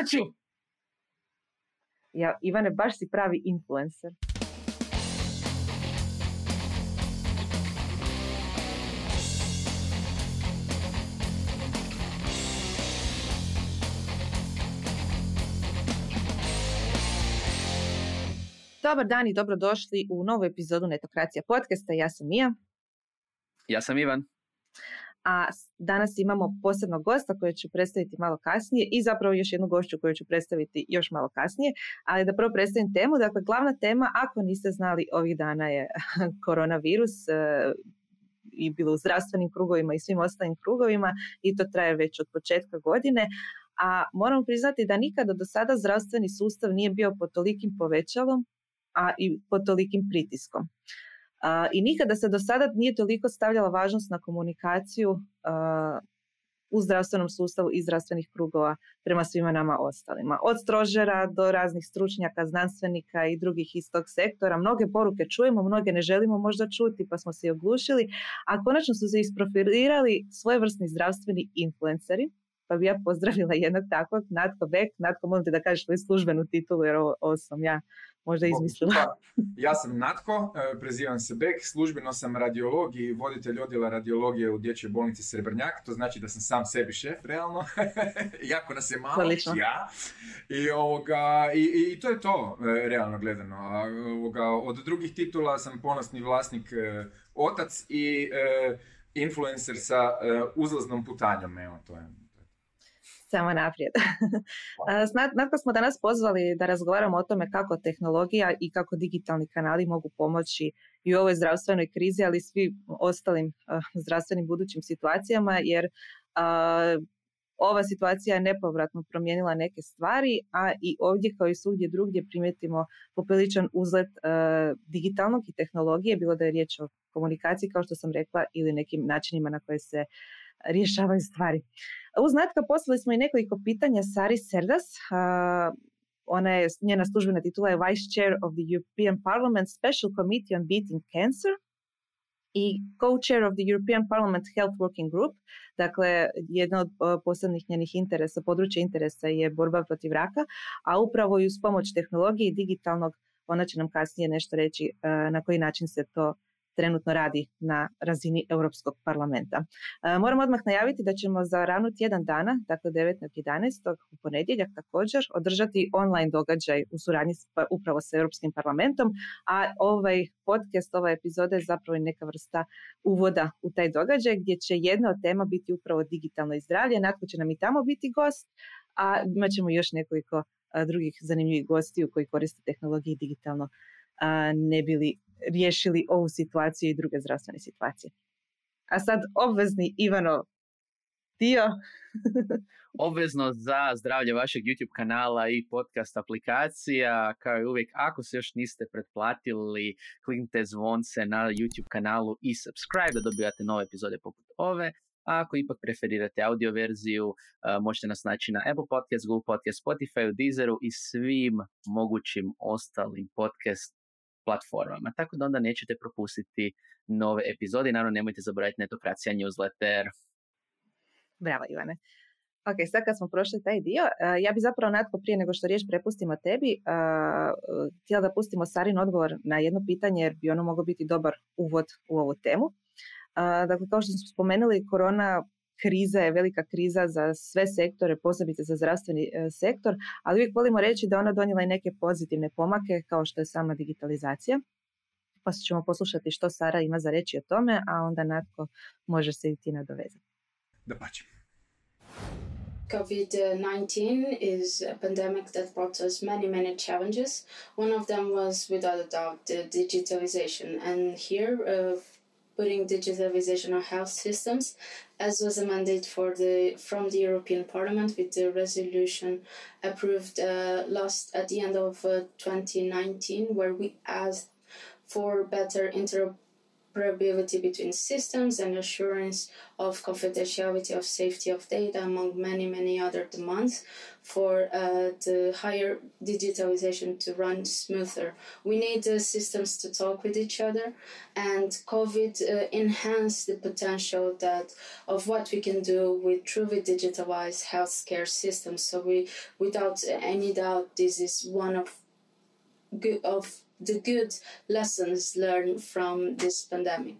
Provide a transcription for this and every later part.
Aču! Ja, Ivane, baš si pravi influencer. Dobar dan i dobrodošli u novu epizodu Netokracija podcasta. Ja sam Mija. Ja sam Ivan. A danas imamo posebnog gosta koje ću predstaviti malo kasnije i zapravo još jednu gošću koju ću predstaviti još malo kasnije. Ali da prvo predstavim temu. Dakle, glavna tema, ako niste znali, ovih dana je koronavirus e, i bilo u zdravstvenim krugovima i svim ostalim krugovima i to traje već od početka godine. A moramo priznati da nikada do sada zdravstveni sustav nije bio pod tolikim povećalom a i pod tolikim pritiskom. I nikada se do sada nije toliko stavljala važnost na komunikaciju u zdravstvenom sustavu i zdravstvenih krugova prema svima nama ostalima. Od strožera do raznih stručnjaka, znanstvenika i drugih iz tog sektora. Mnoge poruke čujemo, mnoge ne želimo možda čuti pa smo se i oglušili, a konačno su se isprofilirali svojevrsni zdravstveni influenceri. Pa bi ja pozdravila jednog takvog, Natko Bek. Natko, molim te da kažeš svoju službenu titulu jer ovo sam ja možda izmislila. ja sam Natko, e, prezivam se Bek, službeno sam radiolog i voditelj odjela radiologije u dječjoj bolnici Srebrnjak, to znači da sam sam sebi šef, realno, jako nas je malo, ja. I, ovoga, i, i, to je to, e, realno gledano. Ovoga, od drugih titula sam ponosni vlasnik e, otac i influencer sa uzlaznom putanjom, evo, to je samo naprijed. Nakon smo danas pozvali da razgovaramo o tome kako tehnologija i kako digitalni kanali mogu pomoći i u ovoj zdravstvenoj krizi, ali i svi ostalim zdravstvenim budućim situacijama, jer ova situacija je nepovratno promijenila neke stvari, a i ovdje kao i svugdje drugdje primijetimo popriličan uzlet digitalnog i tehnologije, bilo da je riječ o komunikaciji, kao što sam rekla, ili nekim načinima na koje se rješavaju stvari. Uz Natka poslali smo i nekoliko pitanja Sari Serdas. ona je, njena službena titula je Vice Chair of the European Parliament Special Committee on Beating Cancer i co-chair of the European Parliament Health Working Group. Dakle, jedna od posebnih njenih interesa, područja interesa je borba protiv raka, a upravo i uz pomoć tehnologije i digitalnog, ona će nam kasnije nešto reći na koji način se to trenutno radi na razini Europskog parlamenta. E, moram odmah najaviti da ćemo za ravno tjedan dana, dakle 19.11. u ponedjeljak također, održati online događaj u suradnji pa, upravo sa Europskim parlamentom, a ovaj podcast, ova epizoda je zapravo neka vrsta uvoda u taj događaj gdje će jedna od tema biti upravo digitalno zdravlje. Natko će nam i tamo biti gost, a imat ćemo još nekoliko drugih zanimljivih gostiju koji koriste tehnologiju digitalno ne bili riješili ovu situaciju i druge zdravstvene situacije. A sad obvezni Ivano dio. Obvezno za zdravlje vašeg YouTube kanala i podcast aplikacija. Kao i uvijek, ako se još niste pretplatili, kliknite zvonce na YouTube kanalu i subscribe da dobivate nove epizode poput ove. A ako ipak preferirate audio verziju, možete nas naći na Apple Podcast, Google Podcast, Spotify, Deezeru i svim mogućim ostalim podcast platformama, tako da onda nećete propustiti nove epizode. Naravno, nemojte zaboraviti Netokracija newsletter. Bravo, Ivane. Ok, sad kad smo prošli taj dio, uh, ja bi zapravo natko prije nego što riječ prepustimo tebi, uh, htjela da pustimo Sarin odgovor na jedno pitanje jer bi ono moglo biti dobar uvod u ovu temu. Uh, dakle, kao što smo spomenuli, korona kriza je velika kriza za sve sektore, posebice za zdravstveni e, sektor, ali uvijek volimo reći da ona donijela i neke pozitivne pomake kao što je sama digitalizacija. Pa ćemo poslušati što Sara ima za reći o tome, a onda Natko može se i ti nadovezati. Da pačem. COVID-19 is a pandemic that brought us many, many challenges. One of them was, without a doubt, the digitalization. And here, uh, putting digitalization of health systems, as was a mandate for the from the European Parliament with the resolution approved uh, last at the end of uh, 2019, where we asked for better interoperability interoperability between systems and assurance of confidentiality of safety of data, among many, many other demands for uh, the higher digitalization to run smoother. We need the systems to talk with each other, and COVID uh, enhanced the potential that of what we can do with truly digitalized healthcare systems. So we, without any doubt, this is one of good of the good lessons learned from this pandemic.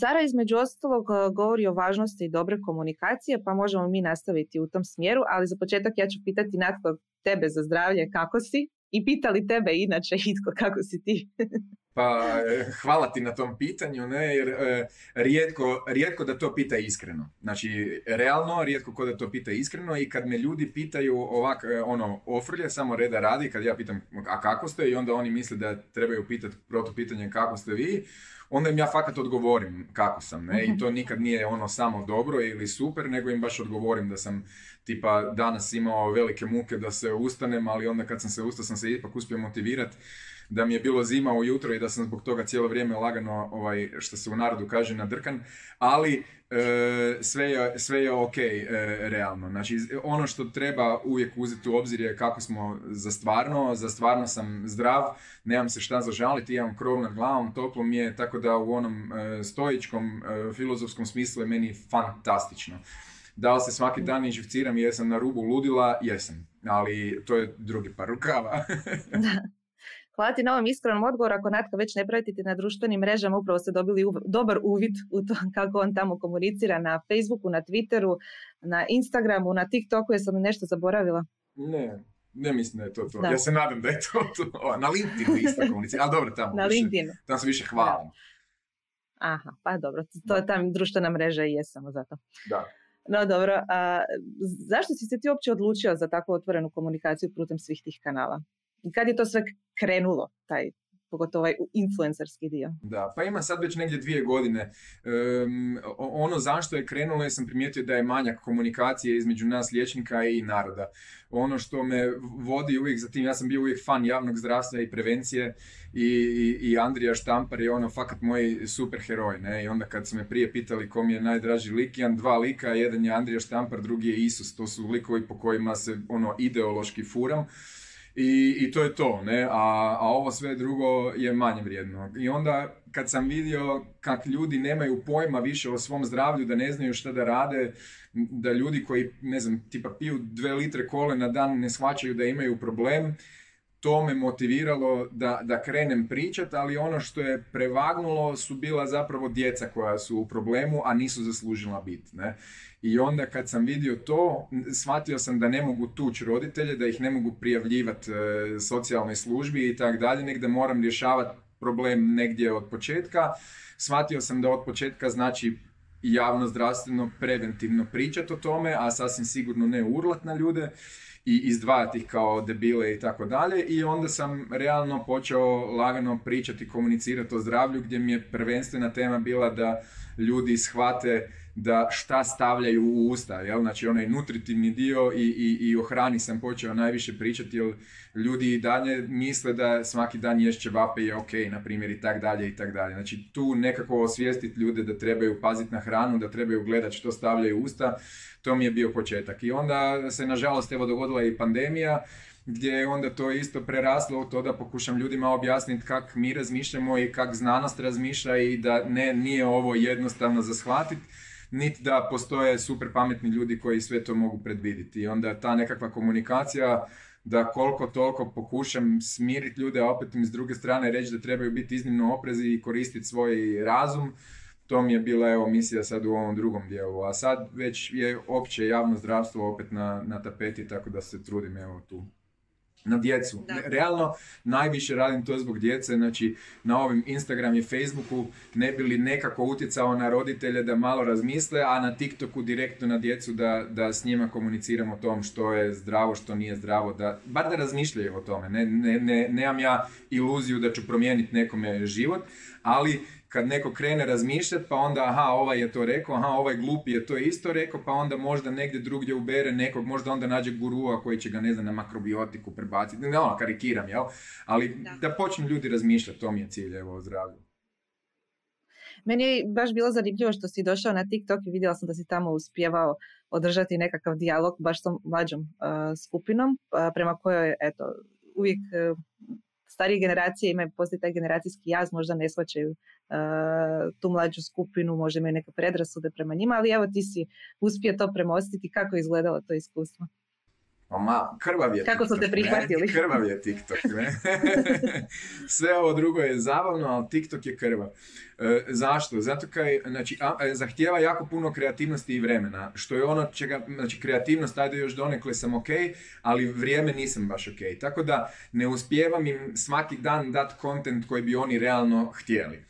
Sara između ostalog e, govori o važnosti dobre komunikacije, pa možemo mi nastaviti u tom smjeru, ali za početak ja ću pitati Natko tebe za zdravlje kako si i pitali tebe inače Hitko kako si ti. Pa e, hvala ti na tom pitanju, ne, jer e, rijetko, rijetko da to pita iskreno. Znači, realno, rijetko ko da to pita iskreno i kad me ljudi pitaju ovak, e, ono, ofrlje, samo reda radi, kad ja pitam, a kako ste, i onda oni misle da trebaju pitati protupitanje kako ste vi, onda im ja fakat odgovorim kako sam, ne, i to nikad nije ono samo dobro ili super, nego im baš odgovorim da sam tipa danas imao velike muke da se ustanem, ali onda kad sam se ustao sam se ipak uspio motivirati da mi je bilo zima ujutro i da sam zbog toga cijelo vrijeme lagano, ovaj, što se u narodu kaže, nadrkan, ali e, sve, je, sve je ok e, realno. Znači, ono što treba uvijek uzeti u obzir je kako smo za stvarno, za stvarno sam zdrav, nemam se šta zažaliti, imam krov nad glavom, toplo mi je, tako da u onom e, stoičkom, filozofskom smislu je meni fantastično. Da li se svaki dan inživciram i jesam na rubu ludila? Jesam. Ali to je drugi par rukava. Hvala ti na ovom iskrenom odgovoru. Ako Natka već ne pratite na društvenim mrežama, upravo ste dobili dobar uvid u to kako on tamo komunicira na Facebooku, na Twitteru, na Instagramu, na TikToku. Jesam li nešto zaboravila? Ne, ne mislim da je to to. Ja se nadam da je to to. Na LinkedInu isto komunicira. Ali dobro, tamo, na više, LinkedInu. tamo se više hvalim. Aha, pa dobro. To je tam društvena mreža i je samo zato. Da. No dobro, a zašto si se ti uopće odlučio za takvu otvorenu komunikaciju putem svih tih kanala? I kad je to sve krenulo, taj pogotovo ovaj influencerski dio. Da, pa ima sad već negdje dvije godine. ono zašto je krenulo, ja sam primijetio da je manjak komunikacije između nas liječnika i naroda. Ono što me vodi uvijek za tim, ja sam bio uvijek fan javnog zdravstva i prevencije i, i, i Andrija Štampar je ono fakat moj super heroj. Ne? I onda kad su me prije pitali kom je najdraži lik, jedan dva lika, jedan je Andrija Štampar, drugi je Isus. To su likovi po kojima se ono ideološki furam. I, I to je to, ne? A, a ovo sve drugo je manje vrijedno. I onda kad sam vidio kak ljudi nemaju pojma više o svom zdravlju, da ne znaju šta da rade, da ljudi koji, ne znam, tipa piju dve litre kole na dan ne shvaćaju da imaju problem, to me motiviralo da, da krenem pričat, ali ono što je prevagnulo su bila zapravo djeca koja su u problemu, a nisu zaslužila biti. Ne? I onda kad sam vidio to, shvatio sam da ne mogu tući roditelje, da ih ne mogu prijavljivati e, socijalnoj službi i tako dalje, da moram rješavati problem negdje od početka. Shvatio sam da od početka znači javno zdravstveno preventivno pričati o tome, a sasvim sigurno ne urlat na ljude i izdvajati ih kao debile i tako dalje. I onda sam realno počeo lagano pričati, komunicirati o zdravlju gdje mi je prvenstvena tema bila da ljudi shvate da šta stavljaju u usta, jel? znači onaj nutritivni dio i, i, i o hrani sam počeo najviše pričati, jer ljudi i dalje misle da svaki dan ješće vape je ok, na primjer, i tak dalje, i tak dalje. Znači tu nekako osvijestiti ljude da trebaju paziti na hranu, da trebaju gledati što stavljaju u usta, to mi je bio početak. I onda se, nažalost, evo dogodila i pandemija, gdje je onda to isto preraslo u to da pokušam ljudima objasniti kak mi razmišljamo i kak znanost razmišlja i da ne, nije ovo jednostavno za shvatiti niti da postoje super pametni ljudi koji sve to mogu predvidjeti. I onda ta nekakva komunikacija da koliko toliko pokušam smiriti ljude, a opet im s druge strane reći da trebaju biti iznimno oprezi i koristiti svoj razum. To mi je bila evo misija sad u ovom drugom dijelu. A sad već je opće javno zdravstvo opet na, na tapeti, tako da se trudim evo tu na djecu. Realno najviše radim to zbog djece, znači na ovim Instagram i Facebooku ne bi li nekako utjecao na roditelje da malo razmisle, a na TikToku direktno na djecu da, da s njima komuniciramo o tom što je zdravo, što nije zdravo, da, bar da razmišljaju o tome. Ne, ne, ne, nemam ja iluziju da ću promijeniti nekome život, ali kad neko krene razmišljati, pa onda aha, ovaj je to rekao, aha, ovaj glupi je to isto rekao, pa onda možda negdje drugdje ubere nekog, možda onda nađe gurua koji će ga, ne znam, na makrobiotiku prebaciti. Ne, ono, karikiram, jel? Ali da, da počnu ljudi razmišljati, to mi je cilj, evo, o zdravlju. Meni je baš bilo zanimljivo što si došao na TikTok i vidjela sam da si tamo uspjevao održati nekakav dijalog baš sa mlađom skupinom prema kojoj eto, uvijek starije generacije imaju postoji taj generacijski jaz, možda ne shvaćaju tu mlađu skupinu, možda imaju neke predrasude prema njima, ali evo ti si uspio to premostiti. Kako je izgledalo to iskustvo? Pa ma, krvav je Kako su te prihvatili? Ne? Krvav je TikTok, ne? Sve ovo drugo je zabavno, ali TikTok je krvav. E, zašto? Zato kaj, znači, a, e, zahtijeva jako puno kreativnosti i vremena, što je ono čega, znači, kreativnost, ajde još donekle sam ok, ali vrijeme nisam baš ok. Tako da ne uspijevam im svaki dan dati kontent koji bi oni realno htjeli.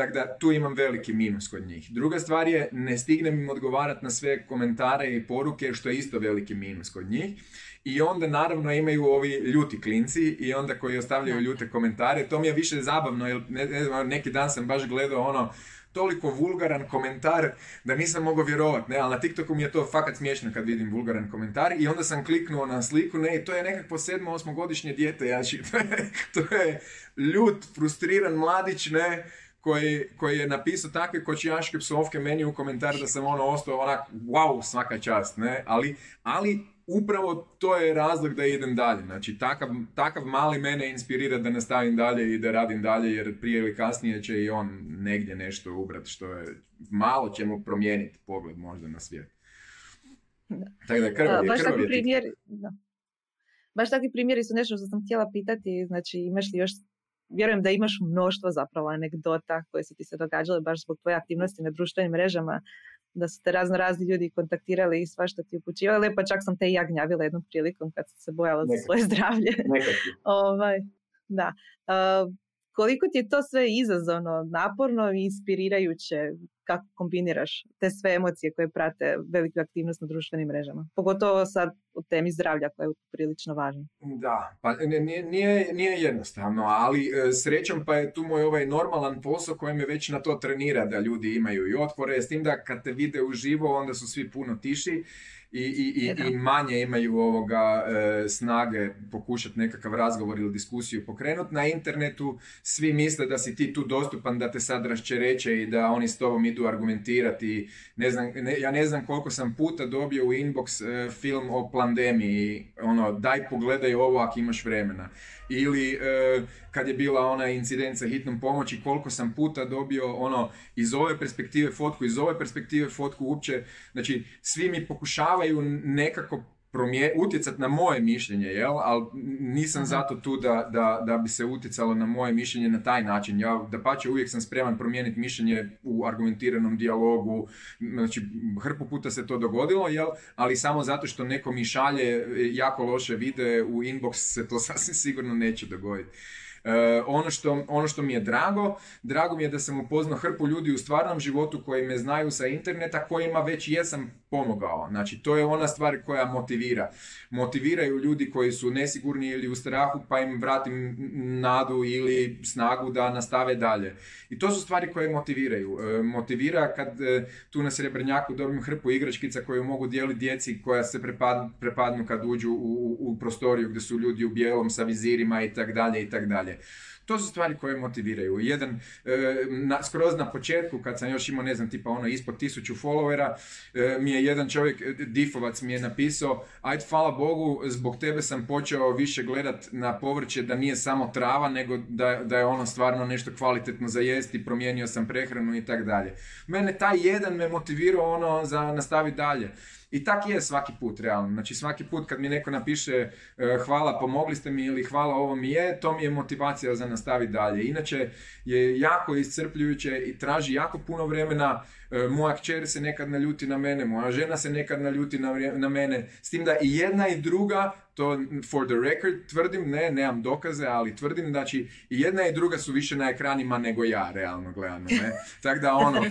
Tako da tu imam veliki minus kod njih. Druga stvar je, ne stignem im odgovarati na sve komentare i poruke, što je isto veliki minus kod njih. I onda naravno imaju ovi ljuti klinci i onda koji ostavljaju ljute komentare. To mi je više zabavno, jer ne, ne znam, neki dan sam baš gledao ono, toliko vulgaran komentar da nisam mogao vjerovati, ne, ali na TikToku mi je to fakat smiješno kad vidim vulgaran komentar i onda sam kliknuo na sliku, ne, to je nekakvo sedmo, osmogodišnje dijete, ja, to, je, to je ljut, frustriran mladić, ne, koji, koji je napisao takve kočijaške psovke meni u komentar da sam ono ostao onak, wow, svaka čast, ne, ali, ali upravo to je razlog da idem dalje. Znači, takav, takav mali mene inspirira da nastavim dalje i da radim dalje, jer prije ili kasnije će i on negdje nešto ubrati, što je malo će mu promijeniti pogled možda na svijet. Tako da krvav je, baš krvav primjer, da. Baš takvi primjeri su nešto što sam htjela pitati, znači imaš li još vjerujem da imaš mnoštvo zapravo anegdota koje su ti se događale baš zbog tvoje aktivnosti na društvenim mrežama, da su te razno razni ljudi kontaktirali i svašta ti upućivali, pa čak sam te i ja gnjavila jednom prilikom kad sam se bojala za svoje zdravlje. ovaj, da. Uh, koliko ti je to sve izazovno, naporno i inspirirajuće kako kombiniraš te sve emocije koje prate veliku aktivnost na društvenim mrežama. Pogotovo sad u temi zdravlja koja je prilično važna. Da, pa nije, nije, nije jednostavno, ali e, srećom pa je tu moj ovaj normalan posao koji me već na to trenira da ljudi imaju i otpore, s tim da kad te vide uživo onda su svi puno tiši i, i, i, i manje imaju ovoga e, snage pokušati nekakav razgovor ili diskusiju pokrenuti. Na internetu svi misle da si ti tu dostupan, da te sad raščereće i da oni s tobom idu argumentirati. Ne znam, ja ne znam koliko sam puta dobio u inbox e, film o pandemiji, ono, daj pogledaj ovo ako imaš vremena ili e, kad je bila ona incidencija hitnom pomoći, koliko sam puta dobio ono iz ove perspektive fotku, iz ove perspektive fotku uopće, znači svi mi pokušavaju nekako promije, utjecati na moje mišljenje, jel? ali nisam zato tu da, da, da bi se utjecalo na moje mišljenje na taj način. Ja da pače uvijek sam spreman promijeniti mišljenje u argumentiranom dijalogu, znači hrpu puta se to dogodilo, jel? ali samo zato što neko mi šalje jako loše vide u inbox se to sasvim sigurno neće dogoditi. E, ono, što, ono što mi je drago, drago mi je da sam upoznao hrpu ljudi u stvarnom životu koji me znaju sa interneta, kojima već jesam pomogao. Znači, to je ona stvar koja motivira. Motiviraju ljudi koji su nesigurni ili u strahu, pa im vratim nadu ili snagu da nastave dalje. I to su stvari koje motiviraju. E, motivira kad e, tu na Srebrnjaku dobijem hrpu igračkica koju mogu dijeliti djeci koja se prepadnu, kad uđu u, u prostoriju gdje su ljudi u bijelom sa vizirima i tak dalje i tak dalje. To su stvari koje motiviraju. Jedan, e, na, skroz na početku, kad sam još imao, ne znam, tipa ono ispod tisuću followera, e, mi je jedan čovjek, e, Difovac mi je napisao, ajde, hvala Bogu, zbog tebe sam počeo više gledat na povrće da nije samo trava, nego da, da je ono stvarno nešto kvalitetno za jesti, promijenio sam prehranu i tako dalje. Mene taj jedan me motivirao ono za nastaviti dalje. I tak je svaki put, realno. Znači svaki put kad mi neko napiše e, hvala, pomogli ste mi ili hvala, ovo mi je, to mi je motivacija za nastaviti dalje. Inače je jako iscrpljujuće i traži jako puno vremena. E, moja kćer se nekad naljuti na mene, moja žena se nekad naljuti na, na mene. S tim da i jedna i druga to for the record tvrdim, ne, nemam dokaze, ali tvrdim, znači i jedna i druga su više na ekranima nego ja, realno gledano, ne. Tako da ono,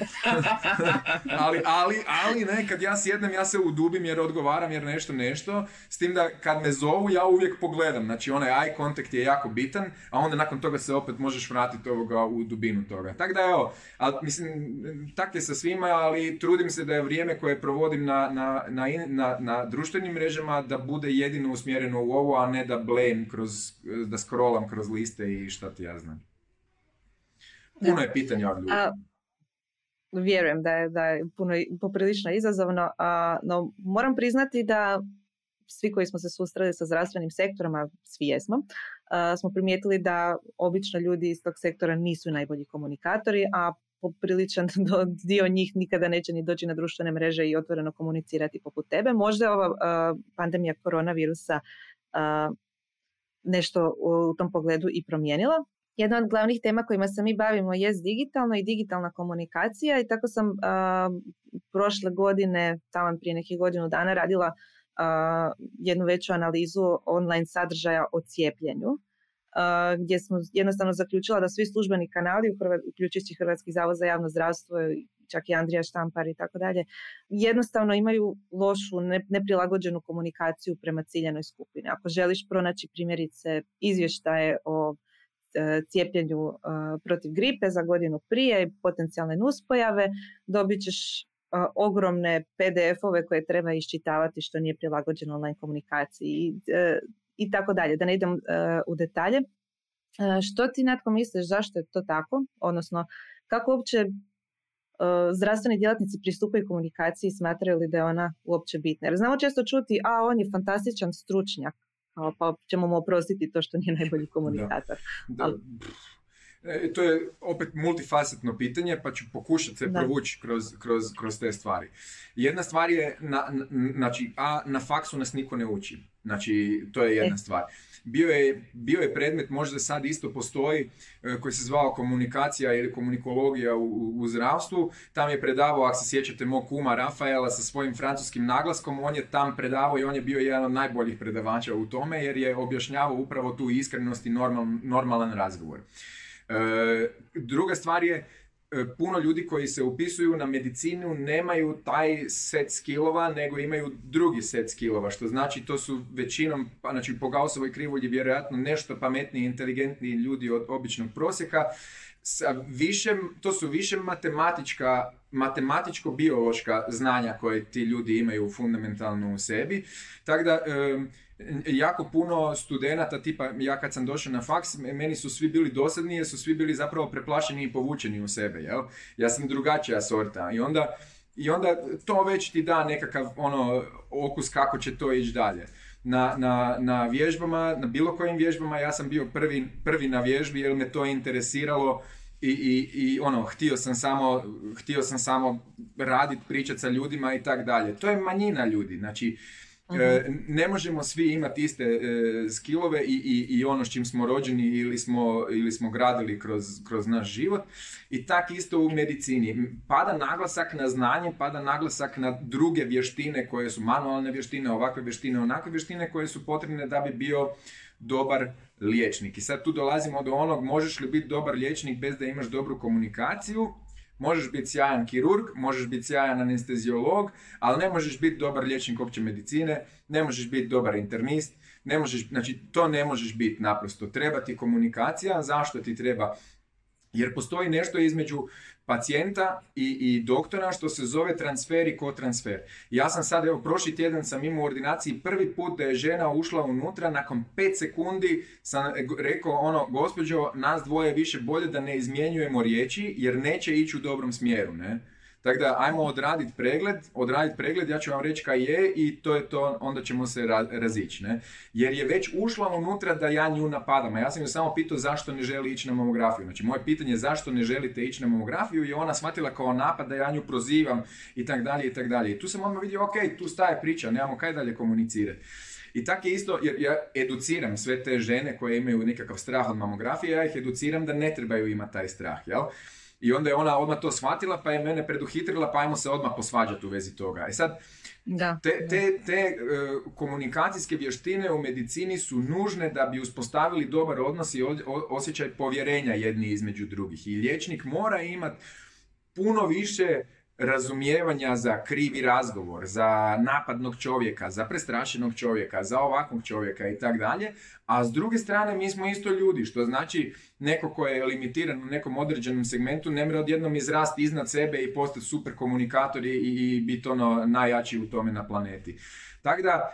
ali, ali, ali ne, kad ja sjednem, ja se udubim jer odgovaram jer nešto, nešto, s tim da kad me zovu, ja uvijek pogledam, znači onaj eye contact je jako bitan, a onda nakon toga se opet možeš vratiti ovoga u dubinu toga. Tako da evo, ali, mislim, tak je sa svima, ali trudim se da je vrijeme koje provodim na, na, na, na, na društvenim mrežama da bude jedino usmjereno u ovo, a ne da blame kroz, da scrollam kroz liste i šta ti ja znam. Puno je pitanja od ljudi. vjerujem da je, da je puno, poprilično izazovno, a, no moram priznati da svi koji smo se susreli sa zdravstvenim sektorom, a svi jesmo, smo primijetili da obično ljudi iz tog sektora nisu najbolji komunikatori, a popriličan dio njih nikada neće ni doći na društvene mreže i otvoreno komunicirati poput tebe. Možda je ova pandemija koronavirusa nešto u tom pogledu i promijenila. Jedna od glavnih tema kojima se mi bavimo je digitalno i digitalna komunikacija i tako sam prošle godine, tamo prije nekih godinu dana, radila jednu veću analizu online sadržaja o cijepljenju gdje smo jednostavno zaključila da svi službeni kanali, uključujući Hrvatski zavod za javno zdravstvo, čak i Andrija Štampar i tako dalje, jednostavno imaju lošu, neprilagođenu komunikaciju prema ciljenoj skupini. Ako želiš pronaći primjerice izvještaje o e, cijepljenju e, protiv gripe za godinu prije i potencijalne nuspojave, dobit ćeš e, ogromne PDF-ove koje treba iščitavati što nije prilagođeno online komunikaciji i tako dalje, da ne idem uh, u detalje. Uh, što ti Natko misliš, zašto je to tako? Odnosno, kako uopće uh, zdravstveni djelatnici pristupaju komunikaciji i smatraju li da je ona uopće bitna? Jer znamo često čuti, a on je fantastičan stručnjak, pa ćemo mu oprostiti to što nije najbolji komunikator. Da, E, to je opet multifacetno pitanje, pa ću pokušati se provući kroz, kroz, kroz te stvari. Jedna stvar je, na, znači, a na faksu nas niko ne uči. Znači, to je jedna e. stvar. Bio je, bio je predmet, možda sad isto postoji, e, koji se zvao komunikacija ili komunikologija u, u zdravstvu. Tam je predavao, ako se sjećate, mog kuma Rafaela sa svojim francuskim naglaskom, on je tam predavao i on je bio jedan od najboljih predavača u tome, jer je objašnjavao upravo tu iskrenost i normal, normalan razgovor. E, druga stvar je, e, puno ljudi koji se upisuju na medicinu nemaju taj set skillova, nego imaju drugi set skillova, što znači to su većinom, pa znači po Gaussovoj krivulji vjerojatno nešto pametniji, inteligentniji ljudi od običnog prosjeka, sa više, to su više matematička, matematičko-biološka znanja koje ti ljudi imaju fundamentalno u sebi. Tako da, jako puno studenata, tipa ja kad sam došao na faks, meni su svi bili dosadni jer su svi bili zapravo preplašeni i povučeni u sebe, jel? Ja sam drugačija sorta i onda, i onda to već ti da nekakav ono okus kako će to ići dalje. Na, na, na vježbama, na bilo kojim vježbama ja sam bio prvi, prvi na vježbi jer me to interesiralo i, i, i ono, htio sam samo, htio sam samo raditi, pričati sa ljudima i tak dalje. To je manjina ljudi, znači Mhm. ne možemo svi imati iste e, skillove i, i, i, ono s čim smo rođeni ili smo, ili smo gradili kroz, kroz naš život. I tak isto u medicini. Pada naglasak na znanje, pada naglasak na druge vještine koje su manualne vještine, ovakve vještine, onakve vještine koje su potrebne da bi bio dobar liječnik. I sad tu dolazimo do onog možeš li biti dobar liječnik bez da imaš dobru komunikaciju Možeš biti sjajan kirurg, možeš biti sjajan anesteziolog, ali ne možeš biti dobar liječnik opće medicine, ne možeš biti dobar internist, ne možeš, znači to ne možeš biti naprosto. Treba ti komunikacija, zašto ti treba jer postoji nešto između pacijenta i, i doktora što se zove transfer i kotransfer. Ja sam sad, evo, prošli tjedan sam imao u ordinaciji prvi put da je žena ušla unutra, nakon 5 sekundi sam rekao ono, gospođo, nas dvoje više bolje da ne izmjenjujemo riječi jer neće ići u dobrom smjeru, ne? Tako da, ajmo odraditi pregled, odraditi pregled, ja ću vam reći kaj je i to je to, onda ćemo se razići, ne? Jer je već ušla unutra da ja nju napadam, a ja sam ju samo pitao zašto ne želi ići na mamografiju. Znači, moje pitanje je zašto ne želite ići na mamografiju i ona shvatila kao napad da ja nju prozivam i tak dalje i tak dalje. I tu sam odmah vidio, ok, tu staje priča, nemamo kaj dalje komunicirati. I tako je isto, jer ja educiram sve te žene koje imaju nekakav strah od mamografije, ja ih educiram da ne trebaju imati taj strah, jel? I onda je ona odmah to shvatila, pa je mene preduhitrila, pa ajmo se odmah posvađati u vezi toga. E sad, da, te, te, te e, komunikacijske vještine u medicini su nužne da bi uspostavili dobar odnos i osjećaj povjerenja jedni između drugih. I liječnik mora imati puno više razumijevanja za krivi razgovor, za napadnog čovjeka, za prestrašenog čovjeka, za ovakvog čovjeka i tak dalje, a s druge strane mi smo isto ljudi, što znači neko ko je limitiran u nekom određenom segmentu ne mora odjednom izrasti iznad sebe i postati super komunikator i, i biti ono najjači u tome na planeti. Tako da,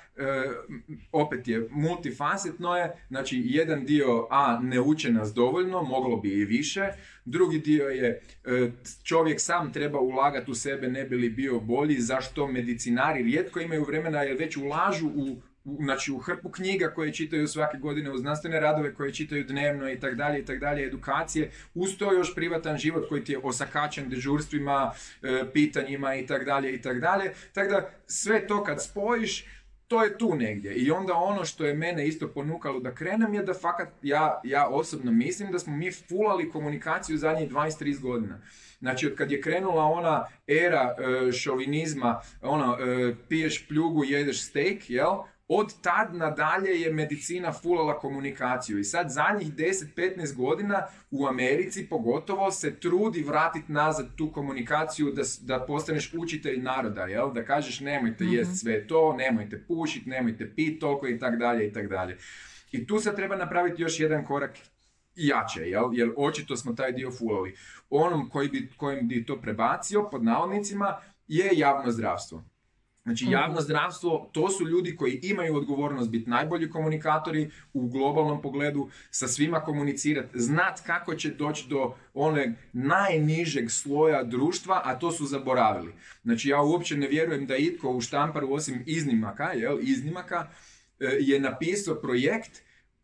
opet je, multifacetno je, znači jedan dio, a, ne uče nas dovoljno, moglo bi i više, drugi dio je, čovjek sam treba ulagati u sebe, ne bi li bio bolji, zašto medicinari rijetko imaju vremena jer već ulažu u znači u hrpu knjiga koje čitaju svake godine, u znanstvene radove koje čitaju dnevno i tak dalje i tak dalje, edukacije, uz to još privatan život koji ti je osakačen dežurstvima, e, pitanjima i tak dalje i tak dalje. Tako da sve to kad spojiš, to je tu negdje. I onda ono što je mene isto ponukalo da krenem je da fakat ja, ja osobno mislim da smo mi fulali komunikaciju zadnjih 20-30 godina. Znači, kad je krenula ona era e, šovinizma, ono, e, piješ pljugu, jedeš steak, jel? Od tad nadalje je medicina fulala komunikaciju i sad zadnjih 10-15 godina u Americi pogotovo se trudi vratiti nazad tu komunikaciju da, da postaneš učitelj naroda, jel? da kažeš nemojte mm jest sve to, nemojte pušiti, nemojte pit toliko i tak dalje i tak dalje. I tu se treba napraviti još jedan korak jače, jel? jer očito smo taj dio fulali. Onom koji bi, kojim bi to prebacio, pod navodnicima, je javno zdravstvo. Znači, javno zdravstvo, to su ljudi koji imaju odgovornost biti najbolji komunikatori u globalnom pogledu, sa svima komunicirati, znat kako će doći do one najnižeg sloja društva, a to su zaboravili. Znači, ja uopće ne vjerujem da itko u štamparu, osim iznimaka, jel, iznimaka, e, je napisao projekt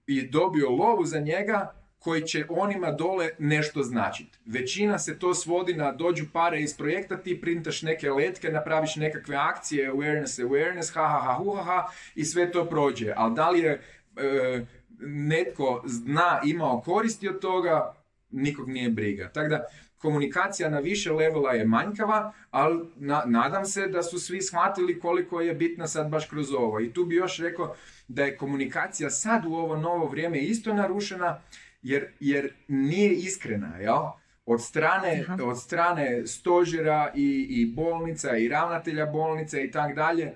i dobio lovu za njega koji će onima dole nešto značiti. Većina se to svodi na dođu pare iz projekta, ti printaš neke letke, napraviš nekakve akcije, awareness, awareness, ha, ha, ha, hu, ha, ha, i sve to prođe. Ali da li je e, netko zna imao koristi od toga, nikog nije briga. Tako da, komunikacija na više levela je manjkava, ali nadam se da su svi shvatili koliko je bitna sad baš kroz ovo. I tu bi još rekao da je komunikacija sad u ovo novo vrijeme isto narušena, jer, jer nije iskrena, jel? Od strane, od strane stožera i, i bolnica i ravnatelja bolnica i tak dalje,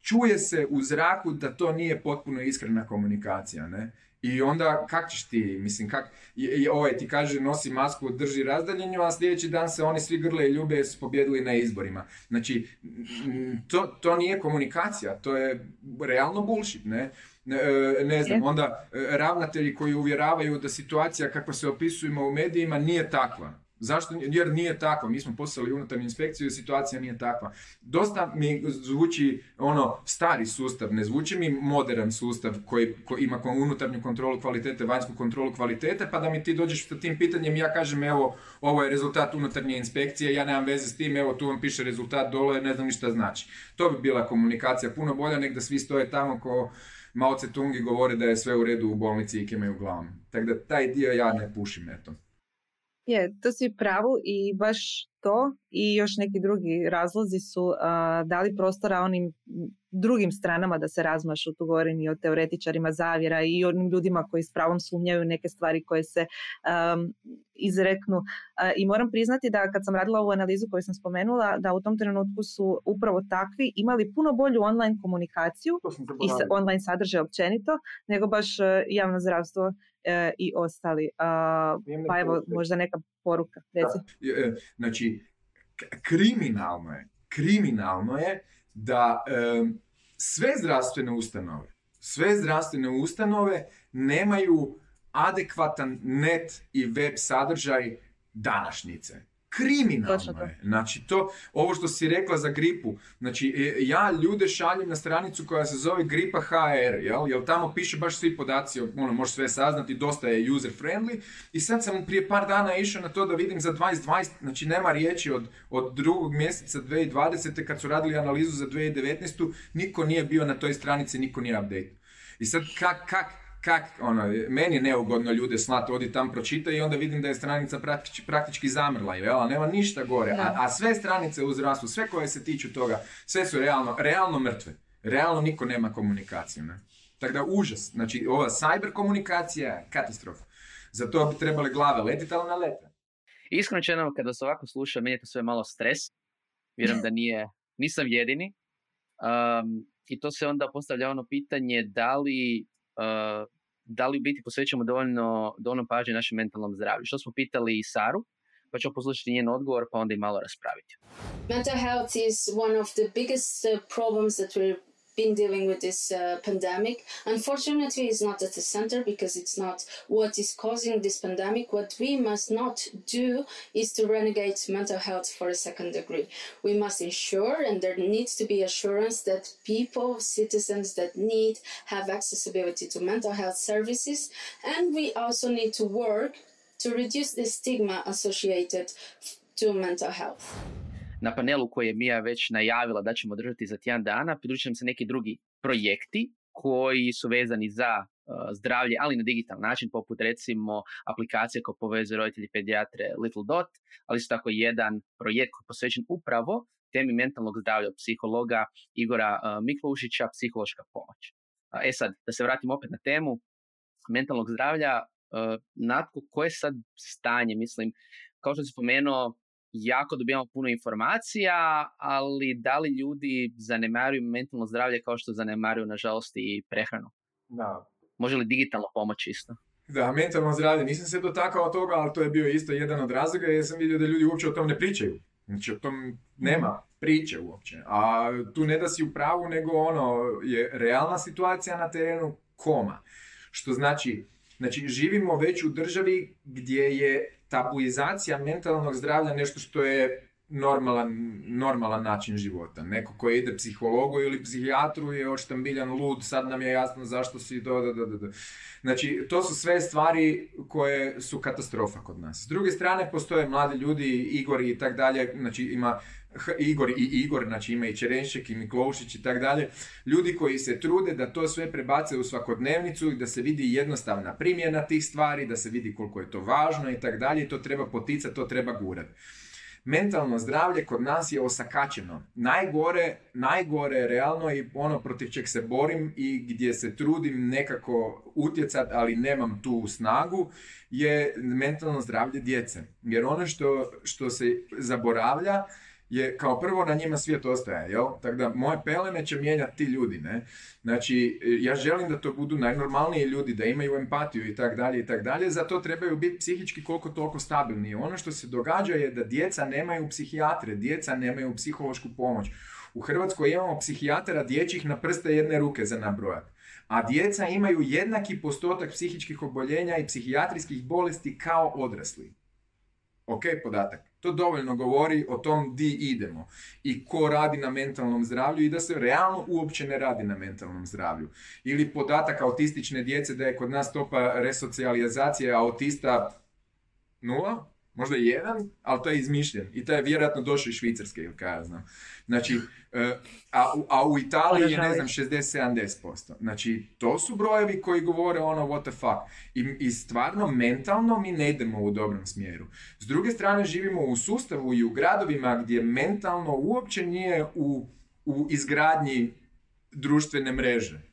čuje se u zraku da to nije potpuno iskrena komunikacija, ne? I onda kak ćeš ti, mislim, kak, i, ovaj ti kaže nosi masku, drži razdaljenju, a sljedeći dan se oni svi grle i ljube su pobjedili na izborima. Znači, to, to nije komunikacija, to je realno bullshit, ne? E, ne znam, onda e, ravnatelji koji uvjeravaju da situacija kakva se opisujemo u medijima nije takva. Zašto? Jer nije takva. Mi smo poslali unutarnju inspekciju i situacija nije takva. Dosta mi zvuči ono stari sustav, ne zvuči mi modern sustav koji, koji ima unutarnju kontrolu kvalitete, vanjsku kontrolu kvalitete, pa da mi ti dođeš sa tim pitanjem ja kažem evo ovo je rezultat unutarnje inspekcije, ja nemam veze s tim, evo tu vam piše rezultat dole, ne znam ni šta znači. To bi bila komunikacija puno bolja nek da svi stoje tamo ko Mao Tse Tungi govori da je sve u redu u bolnici i kime u glavom. Tako da taj dio ja ne pušim, eto. Je, to si pravu i baš to i još neki drugi razlozi su dali prostora onim drugim stranama da se razmašu, tu govorim i o teoretičarima zavjera i onim ljudima koji s pravom sumnjaju neke stvari koje se izreknu. I moram priznati da kad sam radila ovu analizu koju sam spomenula, da u tom trenutku su upravo takvi imali puno bolju online komunikaciju i online sadržaj općenito, nego baš e, javno zdravstvo e, i ostali. pa evo, možda neka poruka. Reci. E, znači, kriminalno je, kriminalno je da sve zdravstvene ustanove, sve zdravstvene ustanove nemaju adekvatan net i web sadržaj današnjice kriminalno je. Znači to, ovo što si rekla za gripu, znači e, ja ljude šaljem na stranicu koja se zove gripa HR, jel? Jer tamo piše baš svi podaci, ono, možeš sve saznati, dosta je user friendly i sad sam prije par dana išao na to da vidim za 2020, znači nema riječi od, od drugog mjeseca 2020. kad su radili analizu za 2019. Niko nije bio na toj stranici, niko nije update. I sad kak, kak, kak, ono, meni je neugodno ljude slati, odi tam pročita i onda vidim da je stranica praktički, praktički zamrla, jel? nema ništa gore. A, a, sve stranice u zdravstvu, sve koje se tiču toga, sve su realno, realno mrtve. Realno niko nema komunikaciju. Ne? Tako da užas. Znači, ova cyber komunikacija je katastrofa. Za to bi trebali glave letiti, ali na lete. Iskreno kada se ovako sluša, meni je to sve malo stres. Vjerujem da nije, nisam jedini. Um, I to se onda postavlja ono pitanje da li da li u biti posvećujemo dovoljno, dovoljno pažnje našem mentalnom zdravlju. Što smo pitali i Saru, pa ćemo poslušati njen odgovor pa onda i malo raspraviti. Mental health is one of the biggest uh, problems that we're been dealing with this uh, pandemic. Unfortunately, it's not at the center because it's not what is causing this pandemic. What we must not do is to renegade mental health for a second degree. We must ensure, and there needs to be assurance that people, citizens that need, have accessibility to mental health services. And we also need to work to reduce the stigma associated to mental health. Na panelu koji je Mija već najavila da ćemo držati za tjedan dana, pridružujem se neki drugi projekti koji su vezani za uh, zdravlje, ali na digital način, poput recimo aplikacije koja povezuje roditelji pedijatre Little Dot, ali su tako jedan projekt koji je posvećen upravo temi mentalnog zdravlja psihologa Igora uh, Miklušića, psihološka pomoć. E sad, da se vratim opet na temu mentalnog zdravlja, uh, natko koje je sad stanje, mislim, kao što si spomenuo, jako dobijamo puno informacija, ali da li ljudi zanemaruju mentalno zdravlje kao što zanemaruju, nažalost, i prehranu? Da. Može li digitalno pomoći isto? Da, mentalno zdravlje. Nisam se dotakao toga, ali to je bio isto jedan od razloga jer sam vidio da ljudi uopće o tom ne pričaju. Znači, o tom nema priče uopće. A tu ne da si u pravu, nego ono je realna situacija na terenu koma. Što znači, znači živimo već u državi gdje je tabuizacija mentalnog zdravlja nešto što je normalan, normalan način života. Neko koji ide psihologu ili psihijatru je očtambiljan lud, sad nam je jasno zašto si do, do, do, do. Znači, to su sve stvari koje su katastrofa kod nas. S druge strane, postoje mladi ljudi, Igor i tak dalje, znači ima Igor i Igor, znači ima i Čerenšek i Miklošić i tak dalje, ljudi koji se trude da to sve prebace u svakodnevnicu i da se vidi jednostavna primjena tih stvari, da se vidi koliko je to važno i tak dalje, to treba poticati, to treba gurati. Mentalno zdravlje kod nas je osakačeno. Najgore, najgore realno i ono protiv čeg se borim i gdje se trudim nekako utjecat, ali nemam tu snagu, je mentalno zdravlje djece. Jer ono što, što se zaboravlja, je kao prvo na njima svijet ostaje, jel? Tako da moje pelene će mijenjati ti ljudi, ne? Znači, ja želim da to budu najnormalniji ljudi, da imaju empatiju i tak dalje i tak dalje, zato trebaju biti psihički koliko toliko stabilni. Ono što se događa je da djeca nemaju psihijatre, djeca nemaju psihološku pomoć. U Hrvatskoj imamo psihijatara dječjih na prste jedne ruke za nabrojat. A djeca imaju jednaki postotak psihičkih oboljenja i psihijatrijskih bolesti kao odrasli. Ok, podatak. To dovoljno govori o tom di idemo i ko radi na mentalnom zdravlju i da se realno uopće ne radi na mentalnom zdravlju. Ili podatak autistične djece da je kod nas stopa resocijalizacije autista nula, možda jedan, ali to je izmišljen. I to je vjerojatno došao iz Švicarske ili kaj ja znam. Znači, e, a, a u Italiji je, ne znam, 60-70%. Znači, to su brojevi koji govore ono what the fuck. I, I stvarno, mentalno mi ne idemo u dobrom smjeru. S druge strane, živimo u sustavu i u gradovima gdje mentalno uopće nije u, u izgradnji društvene mreže.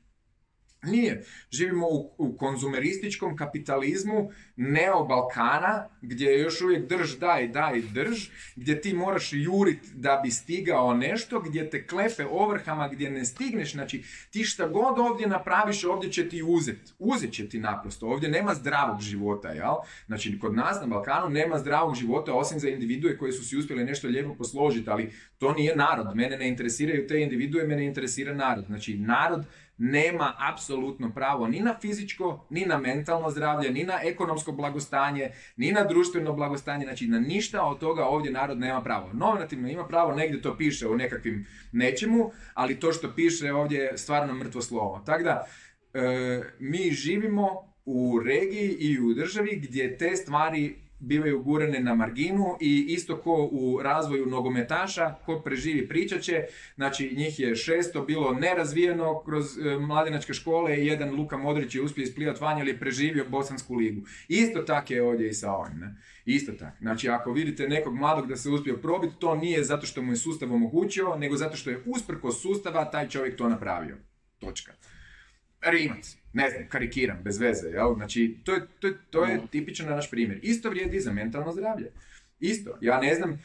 Nije. Živimo u, u konzumerističkom kapitalizmu neo-Balkana, gdje je još uvijek drž, daj, daj, drž, gdje ti moraš jurit da bi stigao nešto, gdje te klepe ovrhama, gdje ne stigneš. Znači, ti šta god ovdje napraviš, ovdje će ti uzet. Uzet će ti naprosto. Ovdje nema zdravog života, jel? Znači, kod nas na Balkanu nema zdravog života, osim za individue koji su si uspjeli nešto lijepo posložiti, ali to nije narod. Mene ne interesiraju te individue, mene interesira narod. Znači, narod nema apsolutno pravo ni na fizičko, ni na mentalno zdravlje, ni na ekonomsko blagostanje, ni na društveno blagostanje, znači na ništa od toga ovdje narod nema pravo. Nominativno ima pravo, negdje to piše u nekakvim nečemu, ali to što piše ovdje je stvarno mrtvo slovo. Tako da, e, mi živimo u regiji i u državi gdje te stvari bivaju gurene na marginu i isto ko u razvoju nogometaša, ko preživi pričat će, znači njih je šesto bilo nerazvijeno kroz e, mladenačke škole jedan Luka Modrić je uspio isplivati van je preživio Bosansku ligu. Isto tako je ovdje i sa ovim. Isto tako. Znači ako vidite nekog mladog da se uspio probiti, to nije zato što mu je sustav omogućio, nego zato što je usprko sustava taj čovjek to napravio. Točka. Rimac ne znam, karikiram, bez veze, jel? Znači, to je, to, to je tipičan naš primjer. Isto vrijedi za mentalno zdravlje. Isto. Ja ne znam,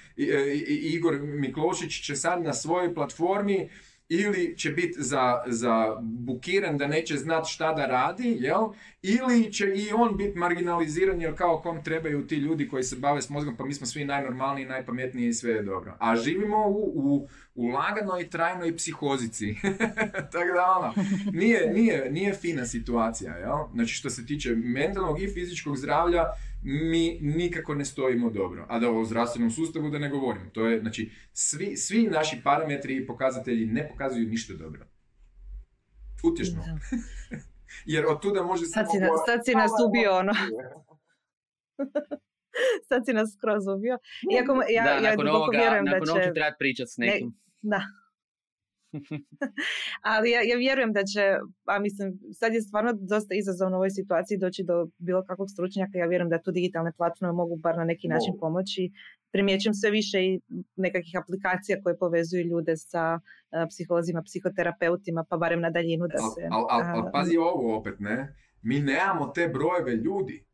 Igor Miklošić će sad na svojoj platformi ili će biti za, za bukiran da neće znat šta da radi, jel? Ili će i on biti marginaliziran jer kao kom trebaju ti ljudi koji se bave s mozgom, pa mi smo svi najnormalniji, najpametniji i sve je dobro. A živimo u, u, u laganoj trajnoj psihozici. Tako da ono, nije, nije, nije fina situacija, jel? Znači što se tiče mentalnog i fizičkog zdravlja, mi nikako ne stojimo dobro. A da o zdravstvenom sustavu da ne govorim. To je, znači, svi, svi naši parametri i pokazatelji ne pokazuju ništa dobro. Utješno. Jer od tuda može... Sad si, sad si nas ubio, ono. sad si nas skroz ubio. Iako, ja, da, ja nakon ovoga, vjerujem nakon da će... trebati pričati s nekim. Ne, da. Ali ja, ja vjerujem da će, a mislim, sad je stvarno dosta izazovno u ovoj situaciji doći do bilo kakvog stručnjaka. Ja vjerujem da tu digitalne platforme mogu bar na neki način pomoći. Primjećujem sve više i nekakvih aplikacija koje povezuju ljude sa uh, psiholozima, psihoterapeutima, pa barem na daljinu da se... Ali al, al, al, pazi ovo opet, ne? Mi nemamo te brojeve ljudi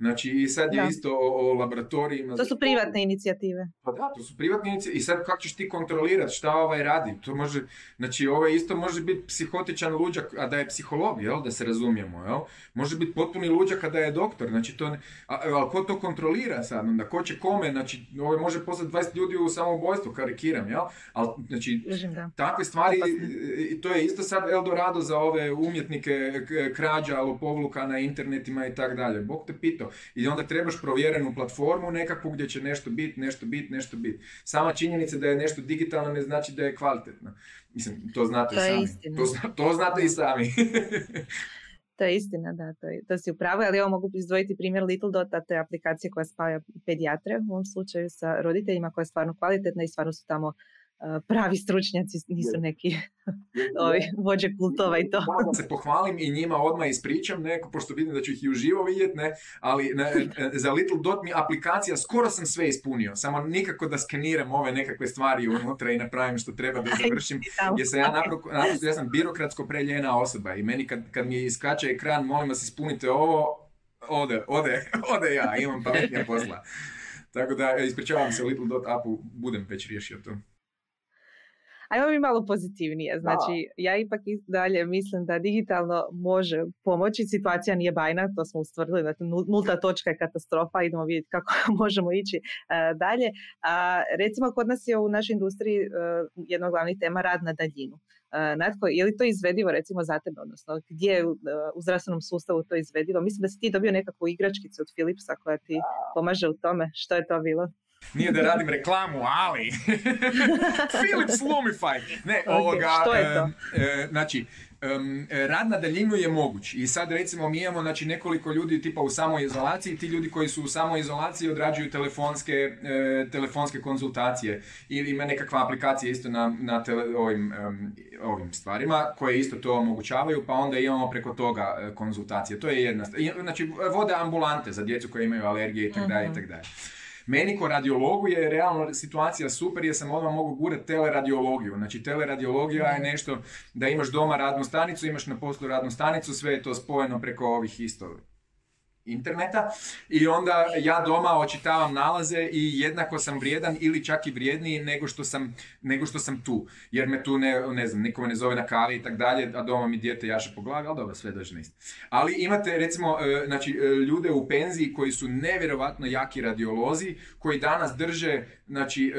Znači, i sad je isto o, o, laboratorijima. To su privatne inicijative. Pa da, to su privatne inicijative. I sad kako ćeš ti kontrolirati šta ovaj radi? To može, znači, ovaj isto može biti psihotičan luđak, a da je psiholog, jel? Da se razumijemo, jel? Može biti potpuni luđak, a da je doktor. Znači, to, a, ali ko to kontrolira sad? Onda ko će kome? Znači, ovaj može poslati 20 ljudi u samoubojstvo, karikiram, jel? Ali, znači, takve stvari, i to je isto sad Eldorado za ove umjetnike krađa, lopovluka na internetima i tako dalje. Bog te pitao. I onda trebaš provjerenu platformu nekakvu gdje će nešto biti, nešto biti, nešto biti. Sama činjenica da je nešto digitalno ne znači da je kvalitetno. Mislim, to znate to i sami. To, to znate i sami. To je istina, da, to, je, to si upravo, ali evo mogu izdvojiti primjer Little Dot, te aplikacije koja spaja pedijatre u ovom slučaju sa roditeljima koja je stvarno kvalitetna i stvarno su tamo pravi stručnjaci, nisu neki ovi vođe kultova i to. Da se pohvalim i njima odmah ispričam, neko, pošto vidim da ću ih i uživo vidjeti, ne, ali ne, e, za Little Dot mi aplikacija, skoro sam sve ispunio, samo nikako da skeniram ove nekakve stvari unutra i napravim što treba da završim, jer sam ja naprosto, ja sam birokratsko preljena osoba i meni kad, kad mi iskače ekran, molim vas ispunite ovo, ode, ode, ode ja, imam pametnija posla. Tako da, ispričavam se Little Dot apu, budem već riješio to. Ajmo mi malo pozitivnije. Znači, ja ipak i dalje mislim da digitalno može pomoći. Situacija nije bajna, to smo ustvrdili. Znači, nulta točka je katastrofa. Idemo vidjeti kako možemo ići e, dalje. A, recimo, kod nas je u našoj industriji uh, jedna od glavnih tema rad na daljinu. Uh, Natko, je li to izvedivo recimo za tebe, odnosno gdje je u, u zdravstvenom sustavu to izvedivo? Mislim da si ti dobio nekakvu igračkicu od Philipsa koja ti pomaže u tome. Što je to bilo? Nije da radim reklamu, ali Philips Lumify. Ne, okay, ovoga, što je to? E, znači, um, rad na daljinu je moguć i sad recimo mi imamo znači, nekoliko ljudi tipa u samoizolaciji, ti ljudi koji su u samoizolaciji odrađuju telefonske, e, telefonske konzultacije ili ima nekakva aplikacija isto na, na tele, ovim, um, ovim stvarima koje isto to omogućavaju pa onda imamo preko toga e, konzultacije. To je jedna Znači vode ambulante za djecu koje imaju alergije i tako dalje i mhm. tako dalje. Meni ko radiologu je realno situacija super jer sam odmah mogu gurati teleradiologiju. Znači teleradiologija je nešto da imaš doma radnu stanicu, imaš na poslu radnu stanicu, sve je to spojeno preko ovih isto interneta i onda ja doma očitavam nalaze i jednako sam vrijedan ili čak i vrijedniji nego što sam, nego što sam tu. Jer me tu ne, ne znam, niko ne zove na kavi i tak dalje, a doma mi dijete jaše po glavi, ali dobro, sve dođe na isto. Ali imate recimo e, znači, e, ljude u penziji koji su nevjerovatno jaki radiolozi, koji danas drže, znači,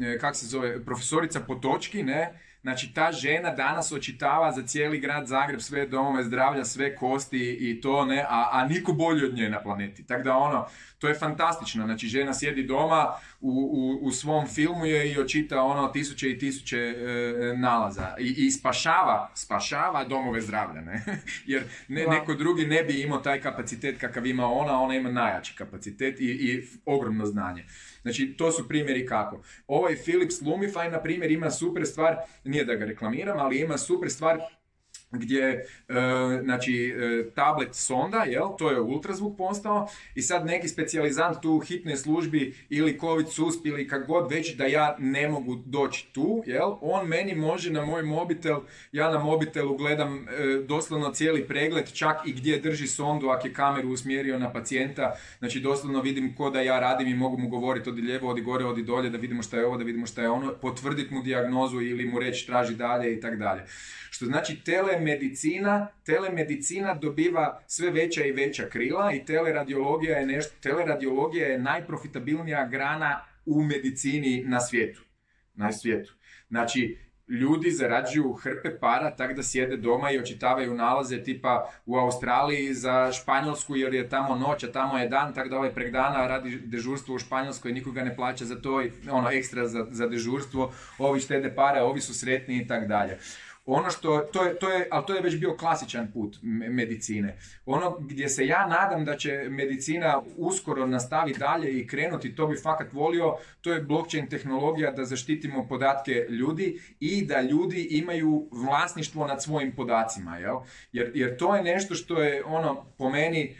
e, kak se zove, profesorica Potočki, ne, Znači, ta žena danas očitava za cijeli grad Zagreb sve domove zdravlja, sve kosti i to, ne, a, a niko bolji od nje na planeti. Tako da, ono, to je fantastično. Znači, žena sjedi doma u, u, u svom filmu je i očita ono tisuće i tisuće e, nalaza. I, I, spašava, spašava domove zdravlja, ne? Jer ne, neko drugi ne bi imao taj kapacitet kakav ima ona, ona ima najjači kapacitet i, i ogromno znanje. Znači, to su primjeri kako. Ovaj Philips Lumify, na primjer, ima super stvar, nije da ga reklamiram, ali ima super stvar gdje e, znači e, tablet sonda, jel, to je ultrazvuk postao i sad neki specijalizant tu u hitnoj službi ili covid susp ili kak god već da ja ne mogu doći tu, jel, on meni može na moj mobitel, ja na mobitelu gledam e, doslovno cijeli pregled, čak i gdje drži sondu ako je kameru usmjerio na pacijenta, znači doslovno vidim ko da ja radim i mogu mu govoriti odi lijevo, odi gore, odi dolje, da vidimo šta je ovo, da vidimo šta je ono, potvrditi mu dijagnozu ili mu reći traži dalje i tako dalje. Što znači telemedicina, telemedicina dobiva sve veća i veća krila i teleradiologija je nešto, teleradiologija je najprofitabilnija grana u medicini na svijetu. Na svijetu. Znači, ljudi zarađuju hrpe para tako da sjede doma i očitavaju nalaze tipa u Australiji za Španjolsku jer je tamo noć, a tamo je dan, tako da ovaj prek dana radi dežurstvo u Španjolskoj, nikoga ne plaća za to, ono ekstra za, za dežurstvo, ovi štede pare, ovi su sretni i tako dalje. Ono što, to je, to je, ali to je već bio klasičan put medicine. Ono gdje se ja nadam da će medicina uskoro nastaviti dalje i krenuti, to bi fakat volio, to je blockchain tehnologija da zaštitimo podatke ljudi i da ljudi imaju vlasništvo nad svojim podacima. Jel? Jer, jer to je nešto što je ono po meni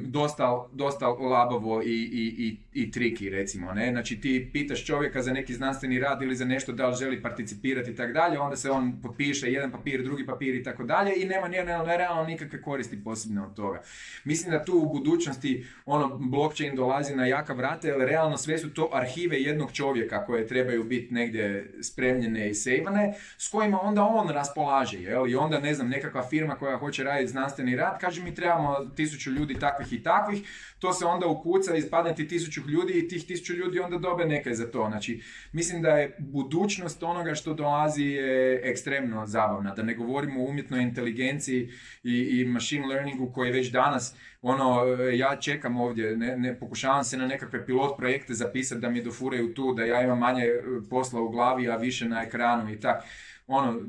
dosta, dosta labavo i, i, i, i triki recimo. Ne? Znači ti pitaš čovjeka za neki znanstveni rad ili za nešto da li želi participirati i tako dalje, onda se on potpiše jedan papir, drugi papir i tako dalje i nema nerealno nikakve koristi posebno od toga. Mislim da tu u budućnosti ono blockchain dolazi na jaka vrata jer realno sve su to arhive jednog čovjeka koje trebaju biti negdje spremljene i sejvane s kojima onda on raspolaže. Jel? I onda ne znam nekakva firma koja hoće raditi znanstveni rad kaže mi trebamo tisuću ljudi takvih i takvih, to se onda ukuca, ispadne ti tisuću ljudi i tih tisuću ljudi onda dobe nekaj za to. Znači, mislim da je budućnost onoga što dolazi je ekstremno zabavna. Da ne govorimo o umjetnoj inteligenciji i, i machine learningu koji je već danas ono, ja čekam ovdje, ne, ne, pokušavam se na nekakve pilot projekte zapisati da mi dofuraju tu, da ja imam manje posla u glavi, a više na ekranu i tak. Ono,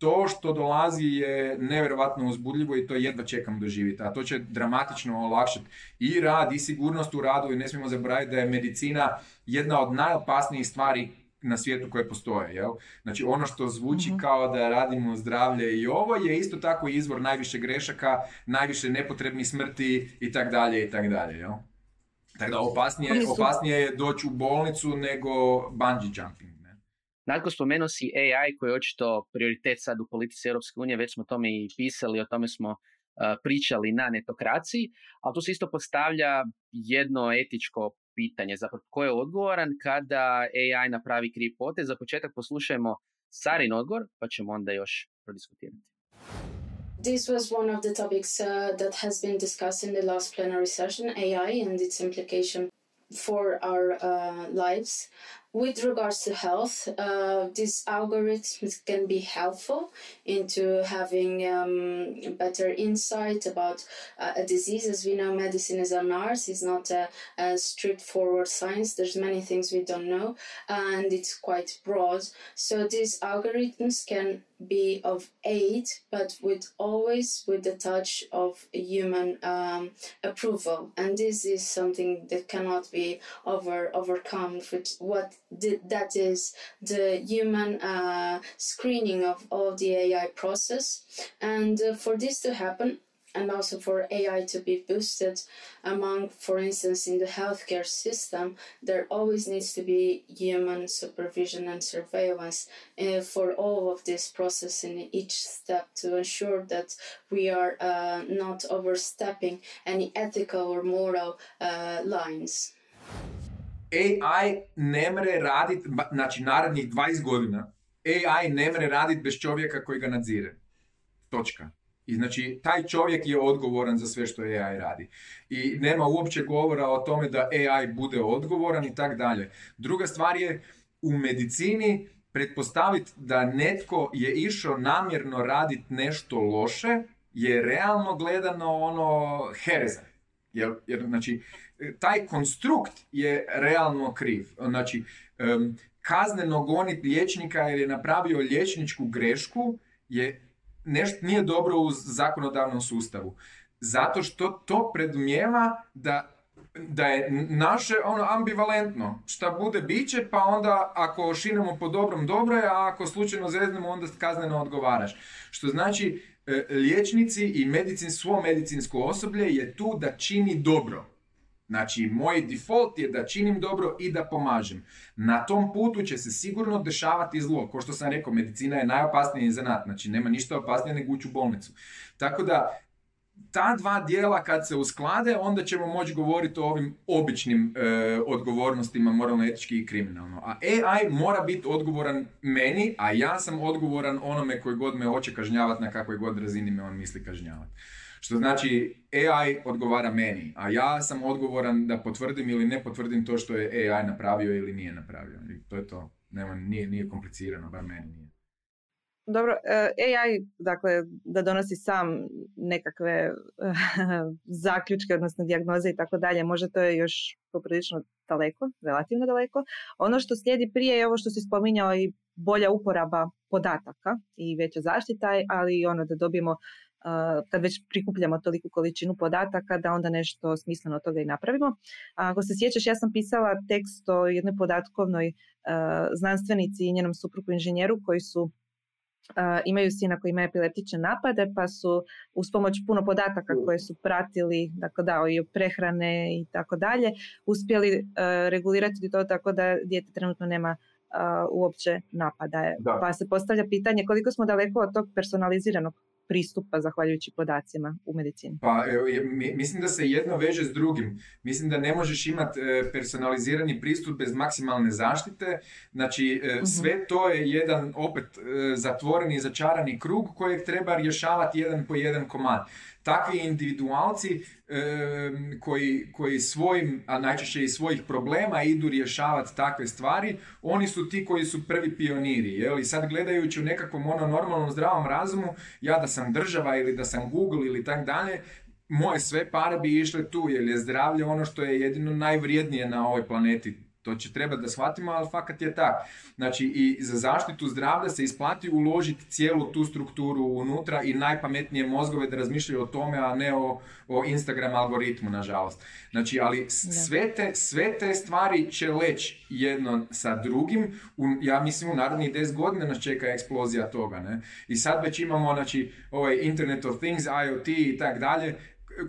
to što dolazi je nevjerojatno uzbudljivo i to jedva čekam doživjeti. A to će dramatično olakšati i rad i sigurnost u radu i ne smijemo zaboraviti da je medicina jedna od najopasnijih stvari na svijetu koje postoje. Jel? Znači ono što zvuči mhm. kao da radimo zdravlje i ovo je isto tako izvor najviše grešaka, najviše nepotrebnih smrti i tak dalje i tak dalje. Jel? Tako da opasnije, opasnije je doći u bolnicu nego bungee jumping. Natko spomenuo si AI koji je očito prioritet sad u politici Europske unije, već smo o tome i pisali, o tome smo pričali na netokraciji, ali tu se isto postavlja jedno etičko pitanje, zapravo ko je odgovoran kada AI napravi kriv potez. Za početak poslušajmo Sarin odgovor, pa ćemo onda još prodiskutirati. This was one of the topics uh, that has been discussed in the last plenary session, AI and its implication for our uh, lives. With regards to health, uh, these algorithms can be helpful into having um, better insight about uh, a disease. As we know, medicine is an art; it's not a, a straightforward science. There's many things we don't know, and it's quite broad. So these algorithms can be of aid, but with always with the touch of human um, approval. And this is something that cannot be over overcome with what that is the human uh, screening of all the AI process. And uh, for this to happen, and also for AI to be boosted among, for instance, in the healthcare system, there always needs to be human supervision and surveillance uh, for all of this process in each step to ensure that we are uh, not overstepping any ethical or moral uh, lines. AI ne mre raditi, znači narednih 20 godina, AI ne mre raditi bez čovjeka koji ga nadzire. Točka. I znači, taj čovjek je odgovoran za sve što AI radi. I nema uopće govora o tome da AI bude odgovoran i tak dalje. Druga stvar je, u medicini pretpostaviti da netko je išao namjerno raditi nešto loše, je realno gledano ono hereza. Jer, jer znači, taj konstrukt je realno kriv. Znači, kazneno goniti liječnika jer je napravio liječničku grešku je nešto nije dobro u zakonodavnom sustavu. Zato što to predmijeva da da je naše ono ambivalentno. Šta bude biće, pa onda ako šinemo po dobrom dobro je, a ako slučajno zeznemo onda kazneno odgovaraš. Što znači e, liječnici i medicin, svo medicinsko osoblje je tu da čini dobro. Znači, moj default je da činim dobro i da pomažem. Na tom putu će se sigurno dešavati zlo. Ko što sam rekao, medicina je najopasniji zanat. Znači, nema ništa opasnije nego ući u bolnicu. Tako da, ta dva dijela kad se usklade, onda ćemo moći govoriti o ovim običnim e, odgovornostima moralno, etički i kriminalno. A AI mora biti odgovoran meni, a ja sam odgovoran onome koji god me hoće kažnjavati na kakvoj god razini me on misli kažnjavati. Što znači AI odgovara meni, a ja sam odgovoran da potvrdim ili ne potvrdim to što je AI napravio ili nije napravio. I to je to. Nema, nije, nije komplicirano, bar meni nije. Dobro, e, AI, dakle, da donosi sam nekakve zaključke, odnosno dijagnoze i tako dalje, možda to je još poprilično daleko, relativno daleko. Ono što slijedi prije je ovo što si spominjao i bolja uporaba podataka i veća zaštita, ali i ono da dobijemo kad već prikupljamo toliku količinu podataka da onda nešto smisleno od toga i napravimo. ako se sjećaš, ja sam pisala tekst o jednoj podatkovnoj znanstvenici i njenom suprugu inženjeru koji su imaju sina koji ima epileptične napade pa su uz pomoć puno podataka koje su pratili dakle da i prehrane i tako dalje uspjeli regulirati to tako da dijete trenutno nema uopće napada. Pa se postavlja pitanje koliko smo daleko od tog personaliziranog pristupa zahvaljujući podacima u medicini? Pa mislim da se jedno veže s drugim. Mislim da ne možeš imati e, personalizirani pristup bez maksimalne zaštite. Znači e, mhm. sve to je jedan opet e, zatvoreni, začarani krug kojeg treba rješavati jedan po jedan komad takvi individualci koji, koji svojim, a najčešće i svojih problema idu rješavati takve stvari, oni su ti koji su prvi pioniri. Jel? I sad gledajući u nekakvom ono normalnom zdravom razumu, ja da sam država ili da sam Google ili tak dalje, moje sve pare bi išle tu, jer je zdravlje ono što je jedino najvrijednije na ovoj planeti to će trebati da shvatimo, ali fakat je tak. Znači i za zaštitu zdravlja se isplati uložiti cijelu tu strukturu unutra i najpametnije mozgove da razmišljaju o tome, a ne o, o Instagram algoritmu, nažalost. Znači, ali sve te, sve te stvari će leći jedno sa drugim. U, ja mislim u narednih 10 godina nas čeka eksplozija toga. Ne? I sad već imamo znači, ovaj Internet of Things, IoT i tak dalje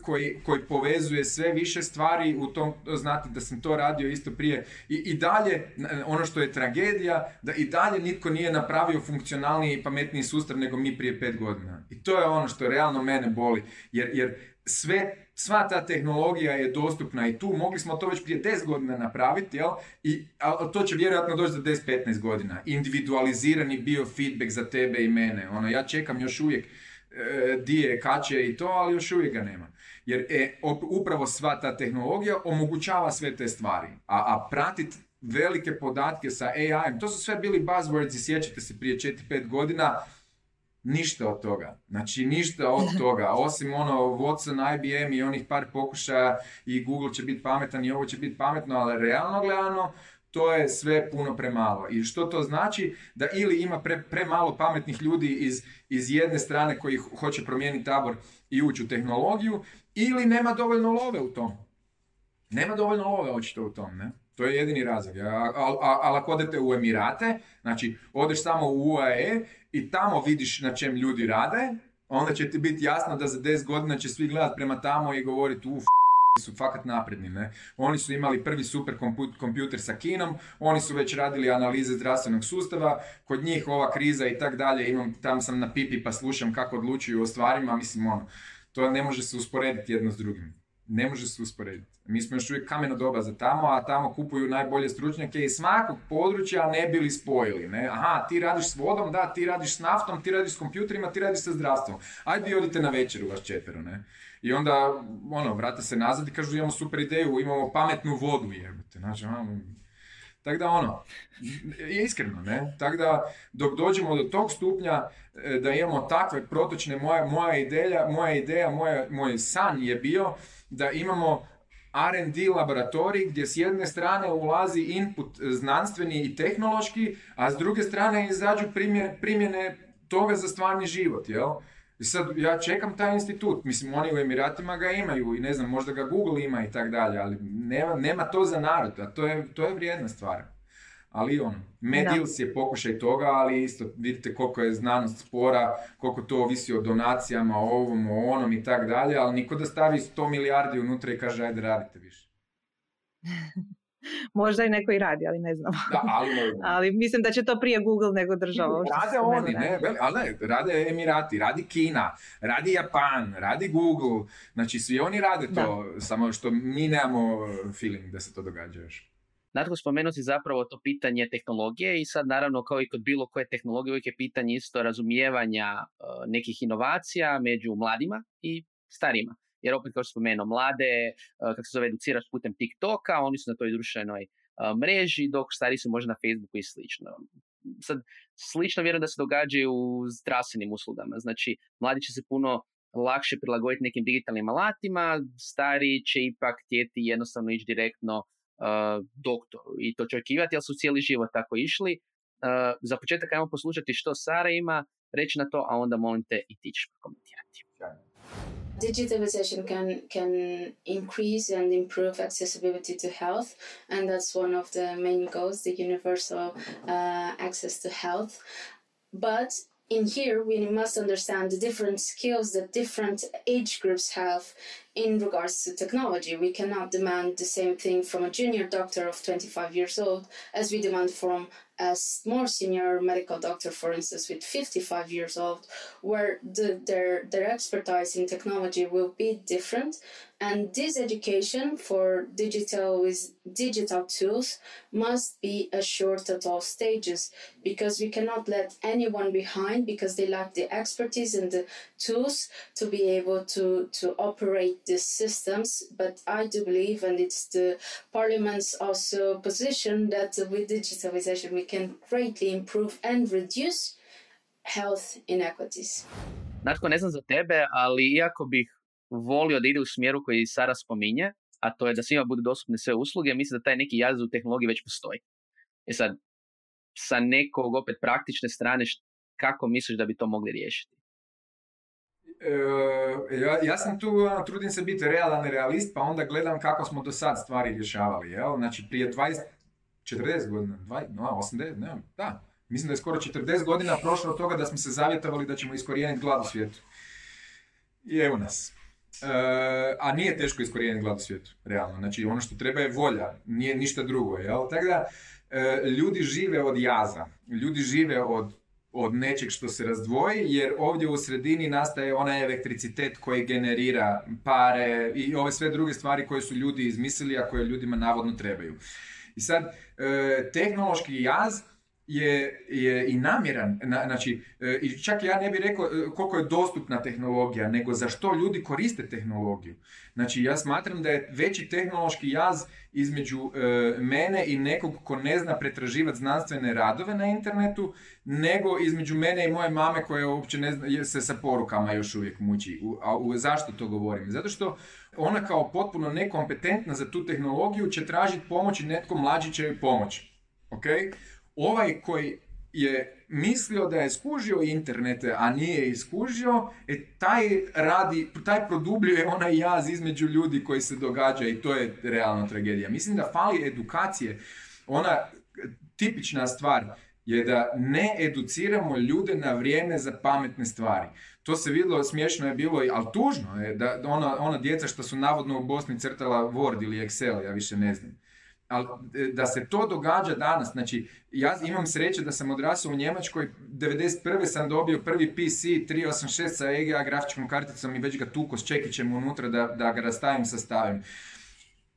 koji, koji povezuje sve više stvari u tom, znate da sam to radio isto prije i, i dalje, ono što je tragedija, da i dalje nitko nije napravio funkcionalniji i pametniji sustav nego mi prije pet godina. I to je ono što realno mene boli, jer, jer sve, sva ta tehnologija je dostupna i tu, mogli smo to već prije 10 godina napraviti, jel? I, ali to će vjerojatno doći za 10-15 godina. Individualizirani bio feedback za tebe i mene. Ono, ja čekam još uvijek e, dije, kaće i to, ali još uvijek ga nema. Jer e, upravo sva ta tehnologija omogućava sve te stvari. A, a pratit velike podatke sa AI, to su sve bili buzzwords i sjećate se prije 4-5 godina, ništa od toga. Znači ništa od toga, osim ono Watson, IBM i onih par pokušaja i Google će biti pametan i ovo će biti pametno, ali realno gledano to je sve puno premalo. I što to znači? Da ili ima pre, premalo pametnih ljudi iz, iz jedne strane koji hoće promijeniti tabor i ući u tehnologiju, ili nema dovoljno love u tom. Nema dovoljno love očito u tom, ne? To je jedini razlog. Ali ako odete u Emirate, znači odeš samo u UAE i tamo vidiš na čem ljudi rade, onda će ti biti jasno da za 10 godina će svi gledati prema tamo i govoriti uf, su fakat napredni. Ne? Oni su imali prvi super kompjuter sa kinom, oni su već radili analize zdravstvenog sustava, kod njih ova kriza i tak dalje, imam, tam sam na pipi pa slušam kako odlučuju o stvarima, mislim ono, to ne može se usporediti jedno s drugim. Ne može se usporediti. Mi smo još uvijek kameno doba za tamo, a tamo kupuju najbolje stručnjake iz svakog područja, ne bili spojili. Ne? Aha, ti radiš s vodom, da, ti radiš s naftom, ti radiš s kompjuterima, ti radiš sa zdravstvom. Ajde odite na večeru, vas četvero, ne? I onda, ono, vrate se nazad i kažu imamo super ideju, imamo pametnu vodu, jebate. Znači, ono, tako da ono, iskreno, ne? Tako da dok dođemo do tog stupnja e, da imamo takve protočne, moja, moja ideja, moja ideja, moja, moj san je bio da imamo R&D laboratorij gdje s jedne strane ulazi input znanstveni i tehnološki, a s druge strane izađu primjene, primjene toga za stvarni život, jel? I sad ja čekam taj institut, mislim oni u Emiratima ga imaju i ne znam, možda ga Google ima i tak dalje, ali nema, nema to za narod, a to je, to je vrijedna stvar. Ali on, Medils je pokušaj toga, ali isto vidite koliko je znanost spora, koliko to ovisi o donacijama, o ovom, o onom i tak dalje, ali niko da stavi 100 milijardi unutra i kaže ajde radite više. Možda i neko i radi, ali ne znam. Da, ali, ali mislim da će to prije Google nego država. Rade oni, ne, ali ne, rade Emirati, radi Kina, radi Japan, radi Google, znači svi oni rade to, samo što mi nemamo feeling da se to događa još. Natko spomenuti zapravo to pitanje tehnologije i sad naravno kao i kod bilo koje tehnologije uvijek je pitanje isto razumijevanja e, nekih inovacija među mladima i starima jer opet kao što spomenuo, mlade, eh, kako se zove, educiraš putem TikToka, oni su na toj društvenoj mreži, dok stari su možda na Facebooku i slično. Sad, slično vjerujem da se događa u zdravstvenim uslugama. Znači, mladi će se puno lakše prilagoditi nekim digitalnim alatima, stari će ipak htjeti jednostavno ići direktno uh, doktoru i to će očekivati, jer su cijeli život tako išli. Za početak ajmo poslušati što Sara ima reći na to, a onda molim te i ti ćeš komentirati. Digitalization can can increase and improve accessibility to health, and that's one of the main goals: the universal uh, access to health. But in here, we must understand the different skills that different age groups have in regards to technology. We cannot demand the same thing from a junior doctor of 25 years old as we demand from a more senior medical doctor, for instance, with 55 years old, where the, their, their expertise in technology will be different. And this education for digital with digital tools must be assured at all stages because we cannot let anyone behind because they lack the expertise and the tools to be able to, to operate these systems. But I do believe, and it's the Parliament's also position, that with digitalization we can greatly improve and reduce health inequities. Natko, ne znam za tebe, ali iako bih volio da ide u smjeru koji Sara spominje, a to je da svima budu dostupne sve usluge, mislim da taj neki jaz u tehnologiji već postoji. E sad, sa nekog opet praktične strane, kako misliš da bi to mogli riješiti? E, ja, ja sam tu, ono, trudim se biti realan realist, pa onda gledam kako smo do sad stvari rješavali. Jel? Znači, prije 20, 40 godina, 20, no, 80, ne, da. Mislim da je skoro 40 godina prošlo od toga da smo se zavjetovali da ćemo iskorijeniti glad u svijetu. I evo nas. E, a nije teško iskorijeniti glad u svijetu, realno. Znači, ono što treba je volja, nije ništa drugo. Jel? Tako da, e, ljudi žive od jaza. Ljudi žive od od nečeg što se razdvoji, jer ovdje u sredini nastaje onaj elektricitet koji generira pare i ove sve druge stvari koje su ljudi izmislili, a koje ljudima navodno trebaju. I sad, e, tehnološki jaz je, je i namjeran, znači, e, i čak ja ne bih rekao e, koliko je dostupna tehnologija, nego za što ljudi koriste tehnologiju. Znači, ja smatram da je veći tehnološki jaz između mene i nekog ko ne zna pretraživati znanstvene radove na internetu, nego između mene i moje mame koja uopće ne zna, se sa porukama još uvijek muči. a u, zašto to govorim? Zato što ona kao potpuno nekompetentna za tu tehnologiju će tražiti pomoć i netko mlađi će joj pomoći. Ok? Ovaj koji je mislio da je skužio internete, a nije iskužio, e, taj radi, taj produbljuje onaj jaz između ljudi koji se događa i to je realna tragedija. Mislim da fali edukacije. Ona tipična stvar je da ne educiramo ljude na vrijeme za pametne stvari. To se vidjelo, smiješno je bilo, ali tužno je da ona, ona djeca što su navodno u Bosni crtala Word ili Excel, ja više ne znam. Ali e, da se to događa danas, znači ja imam sreće da sam odrasao u Njemačkoj, 91. sam dobio prvi PC 386 sa EGA grafičkom karticom i već ga tuko s čekićem unutra da, da ga rastavim, sastavim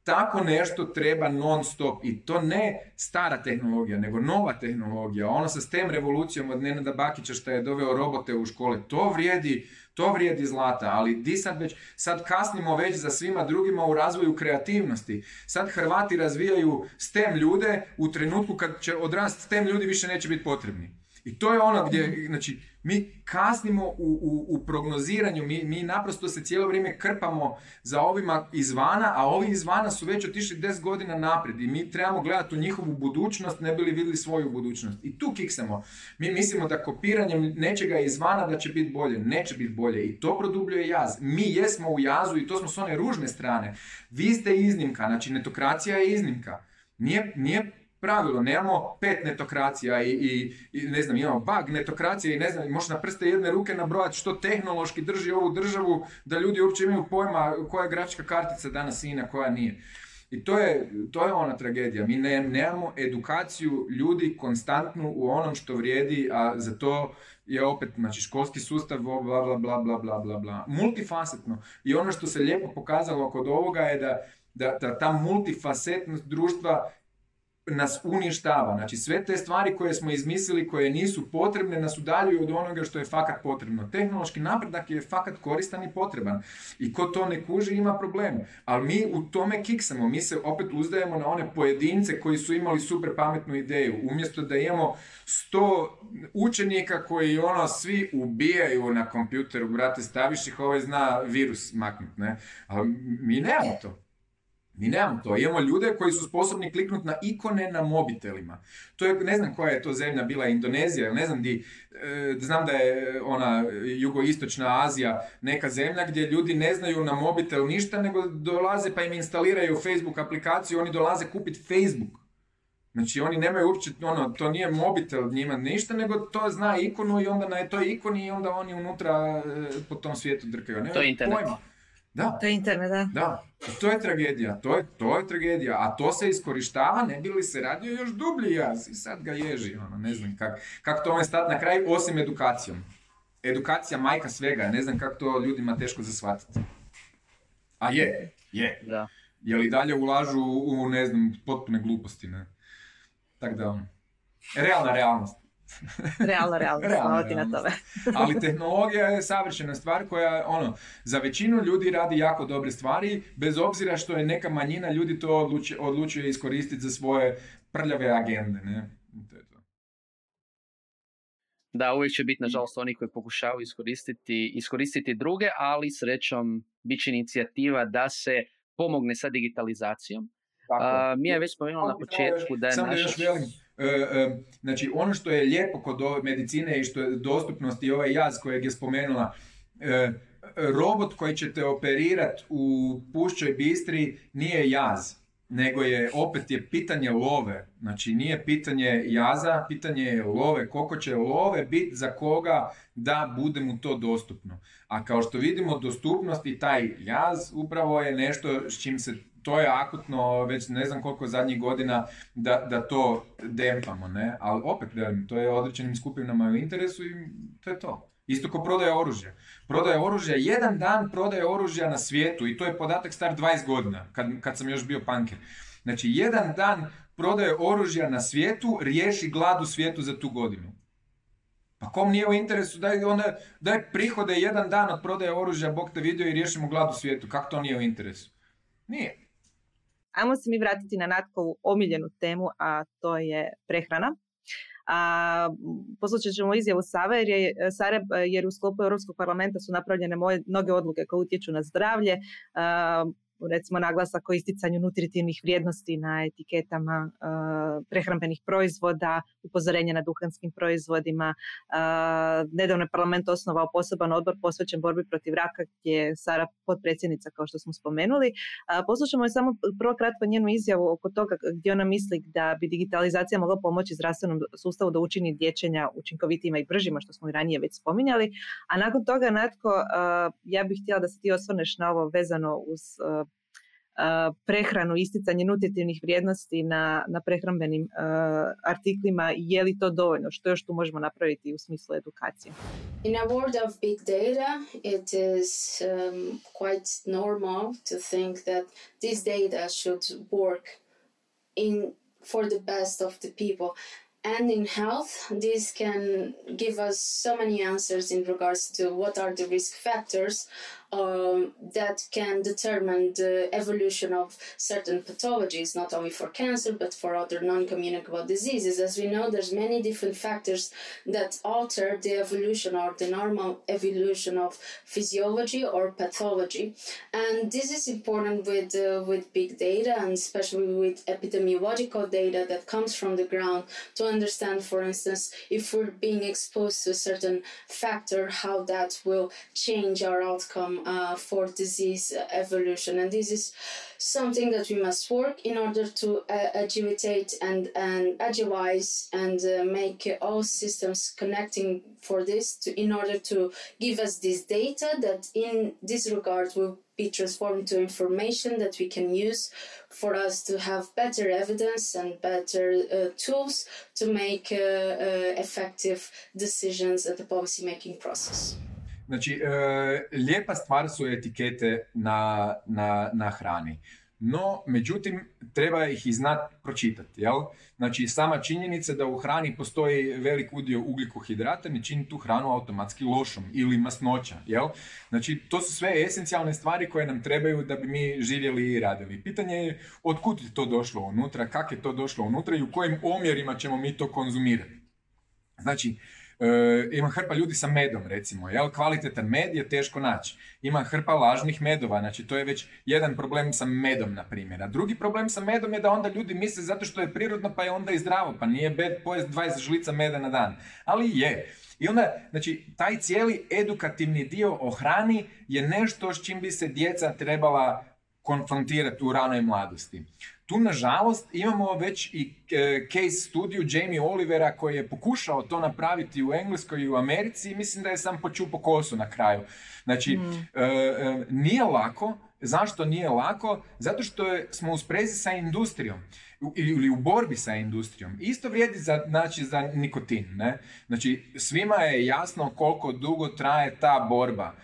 tako nešto treba non stop i to ne stara tehnologija, nego nova tehnologija. Ono sa STEM revolucijom od Nenada Bakića što je doveo robote u škole, to vrijedi, to vrijedi zlata, ali di sad već, sad kasnimo već za svima drugima u razvoju kreativnosti. Sad Hrvati razvijaju STEM ljude u trenutku kad će odrast STEM ljudi više neće biti potrebni. I to je ono gdje, znači, mi kasnimo u, u, u prognoziranju, mi, mi naprosto se cijelo vrijeme krpamo za ovima izvana, a ovi izvana su već otišli 10 godina naprijed i mi trebamo gledati u njihovu budućnost, ne bi li vidjeli svoju budućnost. I tu kiksamo. Mi mislimo da kopiranjem nečega izvana da će biti bolje. Neće biti bolje i to produbljuje jaz. Mi jesmo u jazu i to smo s one ružne strane. Vi ste iznimka, znači netokracija je iznimka. Nije, nije pravilo, nemamo pet netokracija i, i, i ne znam, imamo bug netokracije i ne znam, možeš na prste jedne ruke nabrojati što tehnološki drži ovu državu, da ljudi uopće imaju pojma koja je grafička kartica danas i na koja nije. I to je, to je ona tragedija. Mi ne, nemamo edukaciju ljudi konstantnu u onom što vrijedi, a za to je opet znači, školski sustav, bla, bla, bla, bla, bla, bla, bla. Multifasetno. I ono što se lijepo pokazalo kod ovoga je da, da, da ta multifasetnost društva nas uništava. Znači sve te stvari koje smo izmislili, koje nisu potrebne, nas udaljuju od onoga što je fakat potrebno. Tehnološki napredak je fakat koristan i potreban. I ko to ne kuži ima problem. Ali mi u tome kiksamo. Mi se opet uzdajemo na one pojedince koji su imali super pametnu ideju. Umjesto da imamo sto učenika koji ono svi ubijaju na kompjuteru, brate, staviš ih, ovaj zna virus maknut, ne? Ali mi nemamo to. Mi nemamo to. Imamo ljude koji su sposobni kliknuti na ikone na mobitelima. To je, ne znam koja je to zemlja bila, Indonezija, ne znam di, e, znam da je ona jugoistočna Azija neka zemlja gdje ljudi ne znaju na mobitel ništa, nego dolaze pa im instaliraju Facebook aplikaciju, oni dolaze kupiti Facebook. Znači oni nemaju uopće, ono, to nije mobitel njima ništa, nego to zna ikonu i onda na toj ikoni i onda oni unutra e, po tom svijetu drkaju. to je internet. Da. To je internet, da. Da, to je tragedija, to je, to je tragedija, a to se iskorištava, ne bi li se radio još dublji jaz i sad ga ježi, ono, ne znam kako kak tome stati na kraj, osim edukacijom. Edukacija majka svega, ne znam kako to ljudima teško zasvatiti. A je, je. Da. Je li dalje ulažu u, ne znam, potpune gluposti, ne? Tako da, ono, realna realnost. Realno, realno, realno, ti na tome. Ali tehnologija je savršena stvar koja, ono, za većinu ljudi radi jako dobre stvari, bez obzira što je neka manjina ljudi to odluči, odlučuje iskoristiti za svoje prljave agende, ne? To je to. Da, uvijek će biti, nažalost, oni koji pokušavaju iskoristiti, iskoristiti druge, ali srećom bit će inicijativa da se pomogne sa digitalizacijom. Tako. mi je već spomenuo na početku da je naša... E, e, znači ono što je lijepo kod ove medicine i što je dostupnost i ovaj jaz kojeg je spomenula, e, robot koji će te operirati u Pušćoj Bistri nije jaz, nego je opet je pitanje love. Znači nije pitanje jaza, pitanje je love. Koliko će love biti za koga da bude mu to dostupno. A kao što vidimo, dostupnost i taj jaz upravo je nešto s čim se to je akutno već ne znam koliko zadnjih godina da, da to dempamo, ne? Ali opet, velim, to je određenim skupinama u interesu i to je to. Isto ko prodaje oružje. Prodaje oružja, jedan dan prodaje oružja na svijetu i to je podatak star 20 godina, kad, kad sam još bio panker. Znači, jedan dan prodaje oružja na svijetu, riješi glad u svijetu za tu godinu. Pa kom nije u interesu, daj, onda, daj prihode jedan dan od prodaje oružja, Bog te vidio i riješimo glad u svijetu. Kako to nije u interesu? Nije. Ajmo se mi vratiti na Natkovu omiljenu temu, a to je prehrana. A, poslušat ćemo izjavu Save jer, je, Sare, jer u sklopu Europskog parlamenta su napravljene moje, mnoge odluke koje utječu na zdravlje recimo naglasak o isticanju nutritivnih vrijednosti na etiketama uh, prehrambenih proizvoda, upozorenje na duhanskim proizvodima. Uh, nedavno je parlament osnovao poseban odbor posvećen borbi protiv raka gdje je Sara potpredsjednica kao što smo spomenuli. Uh, poslušamo je samo prvo kratko njenu izjavu oko toga gdje ona misli da bi digitalizacija mogla pomoći zdravstvenom sustavu da učini dječenja učinkovitima i bržima što smo i ranije već spominjali. A nakon toga, Natko, ja bih htjela da se ti osvrneš na ovo vezano uz prehranu, isticanje nutritivnih vrijednosti na, na prehrambenim artiklima, je li to dovoljno? Što još tu možemo napraviti u smislu edukacije? In a world of big data, it is um, quite normal to think that this data should work in for the best of the people. and in health this can give us so many answers in regards to what are the risk factors um, that can determine the evolution of certain pathologies, not only for cancer but for other non-communicable diseases. As we know, there's many different factors that alter the evolution or the normal evolution of physiology or pathology, and this is important with uh, with big data and especially with epidemiological data that comes from the ground to understand, for instance, if we're being exposed to a certain factor, how that will change our outcome uh, for disease evolution. And this is something that we must work in order to uh, agitate and, and agilize and uh, make all systems connecting for this to, in order to give us this data that in this regard will be transformed to information that we can use for us to have better evidence and better uh, tools to make uh, uh, effective decisions at the policy making process. Znači, e, lijepa stvar su etikete na, na, na hrani. no međutim treba ih i znati pročitati. Jel? Znači sama činjenica da u hrani postoji velik udio ugljikohidrata ne čini tu hranu automatski lošom ili masnoća. Jel? Znači to su sve esencijalne stvari koje nam trebaju da bi mi živjeli i radili. Pitanje je otkud je to došlo unutra, kako je to došlo unutra i u kojim omjerima ćemo mi to konzumirati. Znači, E, ima hrpa ljudi sa medom recimo, jel? kvalitetan med je teško naći. Ima hrpa lažnih medova, znači to je već jedan problem sa medom na primjer. A drugi problem sa medom je da onda ljudi misle zato što je prirodno pa je onda i zdravo, pa nije bed pojest 20 žlica meda na dan. Ali je. I onda, znači, taj cijeli edukativni dio o hrani je nešto s čim bi se djeca trebala konfrontirati u ranoj mladosti. Tu, nažalost, imamo već i e, case studiju Jamie Olivera koji je pokušao to napraviti u Engleskoj i u Americi i mislim da je sam počupo kosu na kraju. Znači, mm. e, e, nije lako. Zašto nije lako? Zato što je, smo u sprezi sa industrijom ili u borbi sa industrijom. Isto vrijedi za, znači, za nikotin. Ne? Znači, svima je jasno koliko dugo traje ta borba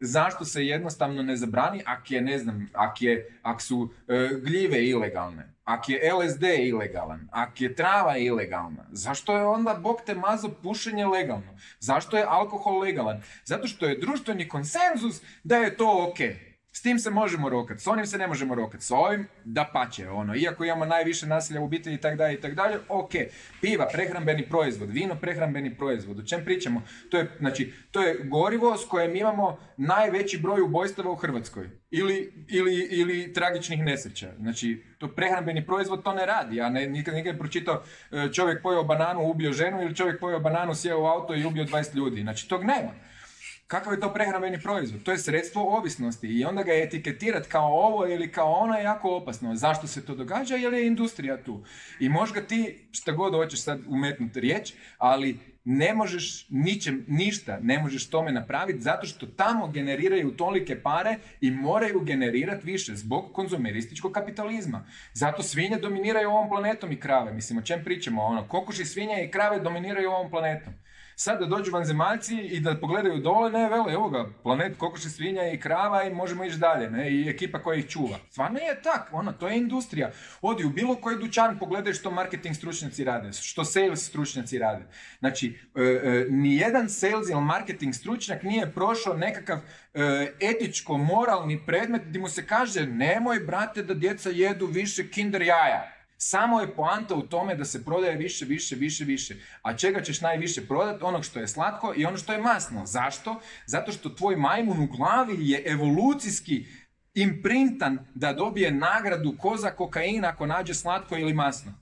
zašto se jednostavno ne zabrani ak je, ne znam, ak, je, ak su e, gljive ilegalne, ak je LSD ilegalan, ak je trava ilegalna, zašto je onda Bog te mazo pušenje legalno? Zašto je alkohol legalan? Zato što je društveni konsenzus da je to ok. S tim se možemo rokati, s onim se ne možemo rokati, s ovim da pače, ono, iako imamo najviše nasilja u obitelji i tako dalje i tako dalje, ok, piva, prehrambeni proizvod, vino, prehrambeni proizvod, o čem pričamo? To je, znači, to je gorivo s kojim imamo najveći broj ubojstava u Hrvatskoj ili, ili, ili tragičnih nesreća. Znači, to prehrambeni proizvod to ne radi. Ja ne, nikad, nikad pročitao e, čovjek pojeo bananu, ubio ženu ili čovjek pojeo bananu, sjeo u auto i ubio 20 ljudi. Znači, tog nema. Kakav je to prehrambeni proizvod? To je sredstvo ovisnosti i onda ga etiketirati kao ovo ili kao ono je jako opasno. Zašto se to događa? Jer je industrija tu. I možda ti šta god hoćeš sad umetnuti riječ, ali ne možeš ničem, ništa ne možeš tome napraviti zato što tamo generiraju tolike pare i moraju generirati više zbog konzumerističkog kapitalizma. Zato svinje dominiraju ovom planetom i krave. Mislim, o čem pričamo? Ono, kokoši, svinje i krave dominiraju ovom planetom. Sad da dođu vanzemaljci i da pogledaju dole, ne, vele, evo ga, planet kokoši svinja i krava i možemo ići dalje, ne, i ekipa koja ih čuva. Stvarno je tak, ono, to je industrija. Odi u bilo koji dućan, pogledaj što marketing stručnjaci rade, što sales stručnjaci rade. Znači, e, e, nijedan sales ili marketing stručnjak nije prošao nekakav e, etičko-moralni predmet gdje mu se kaže nemoj, brate, da djeca jedu više kinder jaja. Samo je poanta u tome da se prodaje više, više, više, više. A čega ćeš najviše prodati? Onog što je slatko i ono što je masno. Zašto? Zato što tvoj majmun u glavi je evolucijski imprintan da dobije nagradu ko za kokain ako nađe slatko ili masno.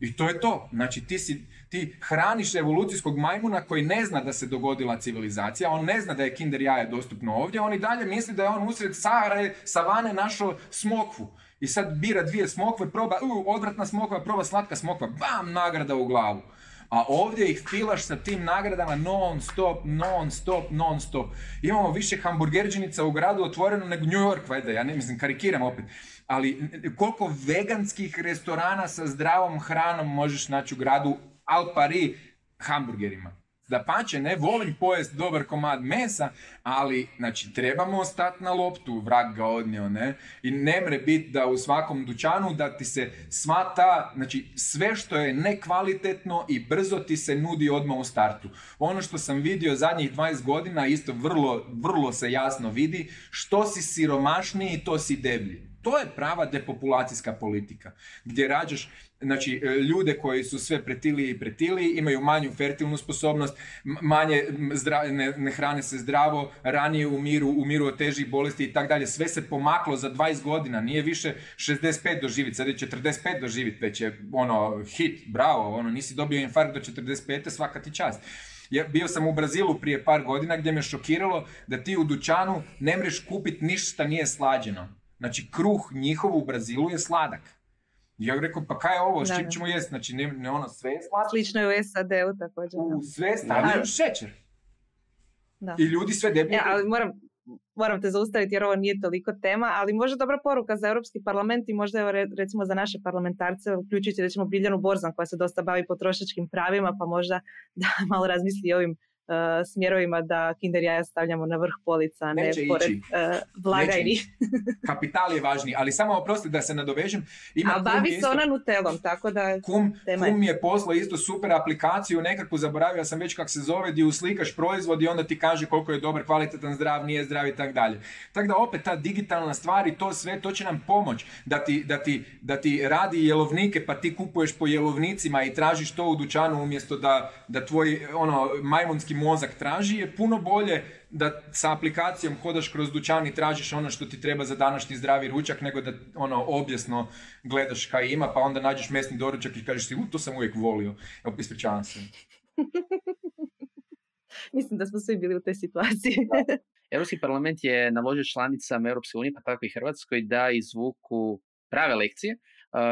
I to je to. Znači ti, si, ti hraniš evolucijskog majmuna koji ne zna da se dogodila civilizacija, on ne zna da je kinder jaje dostupno ovdje, on i dalje misli da je on usred Sahare, savane našo smokvu i sad bira dvije smokve, proba, u, odvratna smokva, proba slatka smokva, bam, nagrada u glavu. A ovdje ih filaš sa tim nagradama non stop, non stop, non stop. Imamo više hamburgerđenica u gradu otvoreno nego New York, valjda, ja ne mislim, karikiram opet. Ali koliko veganskih restorana sa zdravom hranom možeš naći u gradu al pari hamburgerima? Da pače, ne volim pojest dobar komad mesa, ali znači, trebamo stati na loptu, vrag ga odnio, ne? I ne mre biti da u svakom dućanu da ti se sva ta, znači sve što je nekvalitetno i brzo ti se nudi odmah u startu. Ono što sam vidio zadnjih 20 godina isto vrlo, vrlo se jasno vidi, što si siromašniji, to si deblji. To je prava depopulacijska politika, gdje rađaš znači, e, ljude koji su sve pretili i pretili, imaju manju fertilnu sposobnost, manje ne, ne, hrane se zdravo, ranije umiru, umiru od težih bolesti i tako dalje. Sve se pomaklo za 20 godina, nije više 65 doživjeti, sad je 45 doživjeti, već je ono hit, bravo, ono, nisi dobio infarkt do 45, svaka ti čast. Ja, bio sam u Brazilu prije par godina gdje me šokiralo da ti u dućanu ne mreš kupiti ništa nije slađeno. Znači, kruh njihov u Brazilu je sladak. Ja bih rekao, pa kaj je ovo, s čim ćemo jesti? Znači, ne, ne ono, sve je slatko. Slično je u SAD-u također. U sve stavljaju šećer. Da. I ljudi sve deblje. Ja, ali moram, moram te zaustaviti jer ovo nije toliko tema, ali možda dobra poruka za Europski parlament i možda evo recimo za naše parlamentarce, uključujući recimo Biljanu Borzan koja se dosta bavi potrošačkim pravima, pa možda da malo razmisli o ovim smjerovima da kinder jaja stavljamo na vrh polica, ne pored blagajni. Kapital je važniji, ali samo oprosti da se nadovežem. Ima a bavi se ona Nutelom, tako da... Kum, kum je poslao isto super aplikaciju, nekako zaboravio sam već kako se zove, gdje uslikaš proizvod i onda ti kaže koliko je dobar, kvalitetan, zdrav, nije zdrav i tako dalje. Tako da opet ta digitalna stvar i to sve, to će nam pomoć da ti, da ti, da ti radi jelovnike pa ti kupuješ po jelovnicima i tražiš to u dućanu umjesto da, da tvoj ono, majmunski mozak traži je puno bolje da sa aplikacijom hodaš kroz dućan i tražiš ono što ti treba za današnji zdravi ručak, nego da ono objesno gledaš kaj ima, pa onda nađeš mesni doručak i kažeš si, u, to sam uvijek volio. Evo, ispričavam se. Mislim da smo svi bili u toj situaciji. Europski parlament je naložio članicama Europske unije, pa tako i Hrvatskoj, da izvuku prave lekcije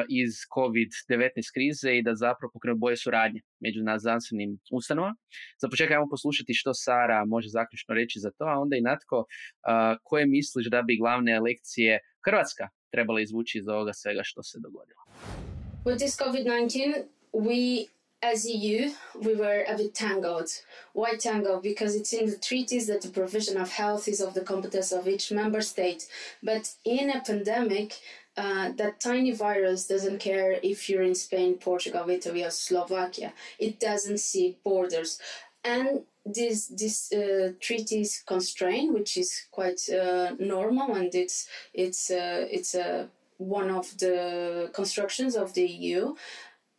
iz COVID-19 krize i da zapravo pokrenu boje suradnje među nas znanstvenim ustanovama. Za početak ajmo poslušati što Sara može zaključno reći za to, a onda i Natko, koje misliš da bi glavne lekcije Hrvatska trebala izvući iz ovoga svega što se dogodilo? With this COVID-19, we as EU, we were a bit tangled. Why tangled? Because it's in the treaties that the provision of health is of the competence of each member state. But in a pandemic, uh, that tiny virus doesn't care if you're in Spain, Portugal, Italy, or Slovakia. It doesn't see borders. And this this uh, treaty is constrained, which is quite uh, normal, and it's it's uh, it's uh, one of the constructions of the EU.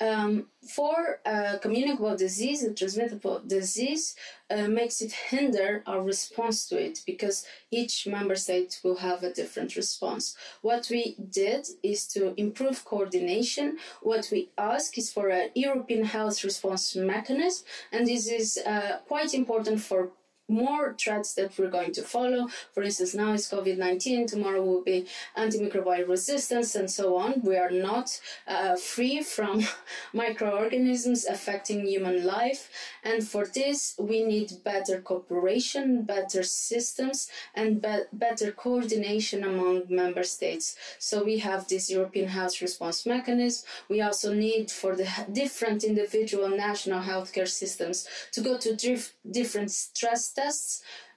Um, for communicable disease, a transmittable disease, uh, makes it hinder our response to it because each member state will have a different response. What we did is to improve coordination. What we ask is for a European health response mechanism, and this is uh, quite important for more threats that we're going to follow. For instance, now it's COVID 19, tomorrow will be antimicrobial resistance, and so on. We are not uh, free from microorganisms affecting human life, and for this, we need better cooperation, better systems, and be- better coordination among member states. So, we have this European health response mechanism. We also need for the different individual national healthcare systems to go to dif- different stress tests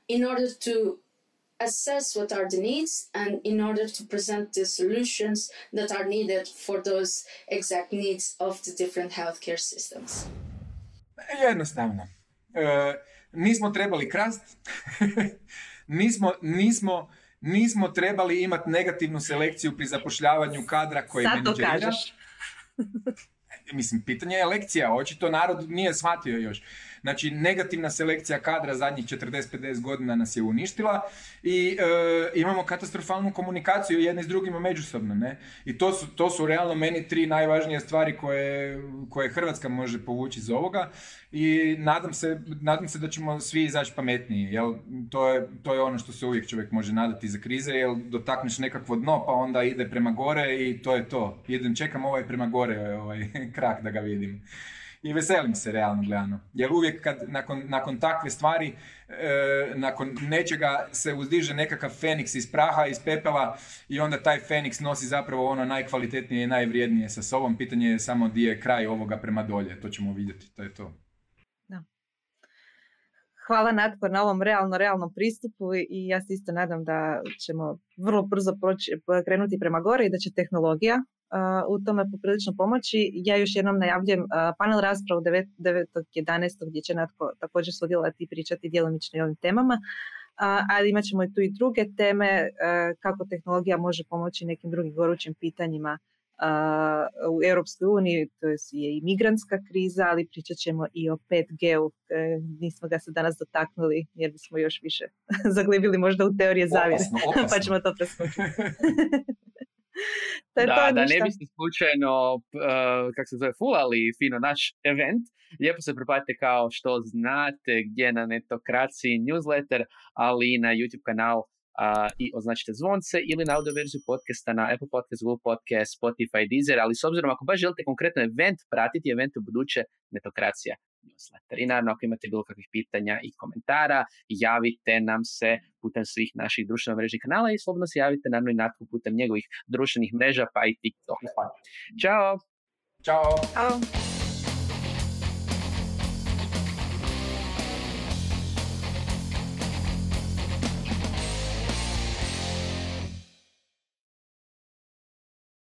in order to assess what are the needs and in order to present the solutions that are needed for those exact needs of the different healthcare systems. Jednostavno. E, nismo trebali krast, nismo, nismo, nismo trebali imati negativnu selekciju pri zapošljavanju kadra koji Sad to kažeš. Mislim, pitanje je lekcija, očito narod nije shvatio još. Znači, negativna selekcija kadra zadnjih 40-50 godina nas je uništila i e, imamo katastrofalnu komunikaciju jedni s drugima međusobno. Ne? I to su, to su realno meni tri najvažnije stvari koje, koje Hrvatska može povući iz ovoga i nadam se, nadam se da ćemo svi izaći pametniji. Jel? To, je, to je ono što se uvijek čovjek može nadati za krize, jer dotakneš nekakvo dno pa onda ide prema gore i to je to. Idem, čekam ovaj prema gore ovaj, krak da ga vidim i veselim se realno gledano. Jer uvijek kad nakon, nakon takve stvari, e, nakon nečega se uzdiže nekakav feniks iz praha, iz pepela i onda taj feniks nosi zapravo ono najkvalitetnije i najvrijednije sa sobom. Pitanje je samo gdje je kraj ovoga prema dolje. To ćemo vidjeti. To je to. Da. Hvala Natko na ovom realno, realnom pristupu i ja se isto nadam da ćemo vrlo brzo proći, krenuti prema gore i da će tehnologija u tome poprilično pomoći. Ja još jednom najavljujem panel raspravu 9.11. gdje će Natko također sudjelovati i pričati djelomično i ovim temama. Ali imat ćemo i tu i druge teme kako tehnologija može pomoći nekim drugim gorućim pitanjima u Europskoj uniji, to je i migrantska kriza, ali pričat ćemo i o 5G-u. E, nismo ga se danas dotaknuli jer bismo još više zaglibili možda u teorije zavire, pa ćemo to preskočiti. da, da ne biste slučajno, uh, kako se zove, fulali fino naš event, lijepo se prepatite kao što znate gdje na netokraciji newsletter, ali i na YouTube kanal uh, i označite zvonce ili na audio verziju podcasta na Apple Podcast, Google Podcast, Spotify, Deezer, ali s obzirom ako baš želite konkretno event pratiti, event u buduće netokracija newsletter. I naravno, ako imate bilo kakvih pitanja i komentara, javite nam se putem svih naših društvenih mrežnih kanala i slobodno se javite naravno i Natku putem njegovih društvenih mreža pa i TikTok. Ćao! Ćao! Ćao!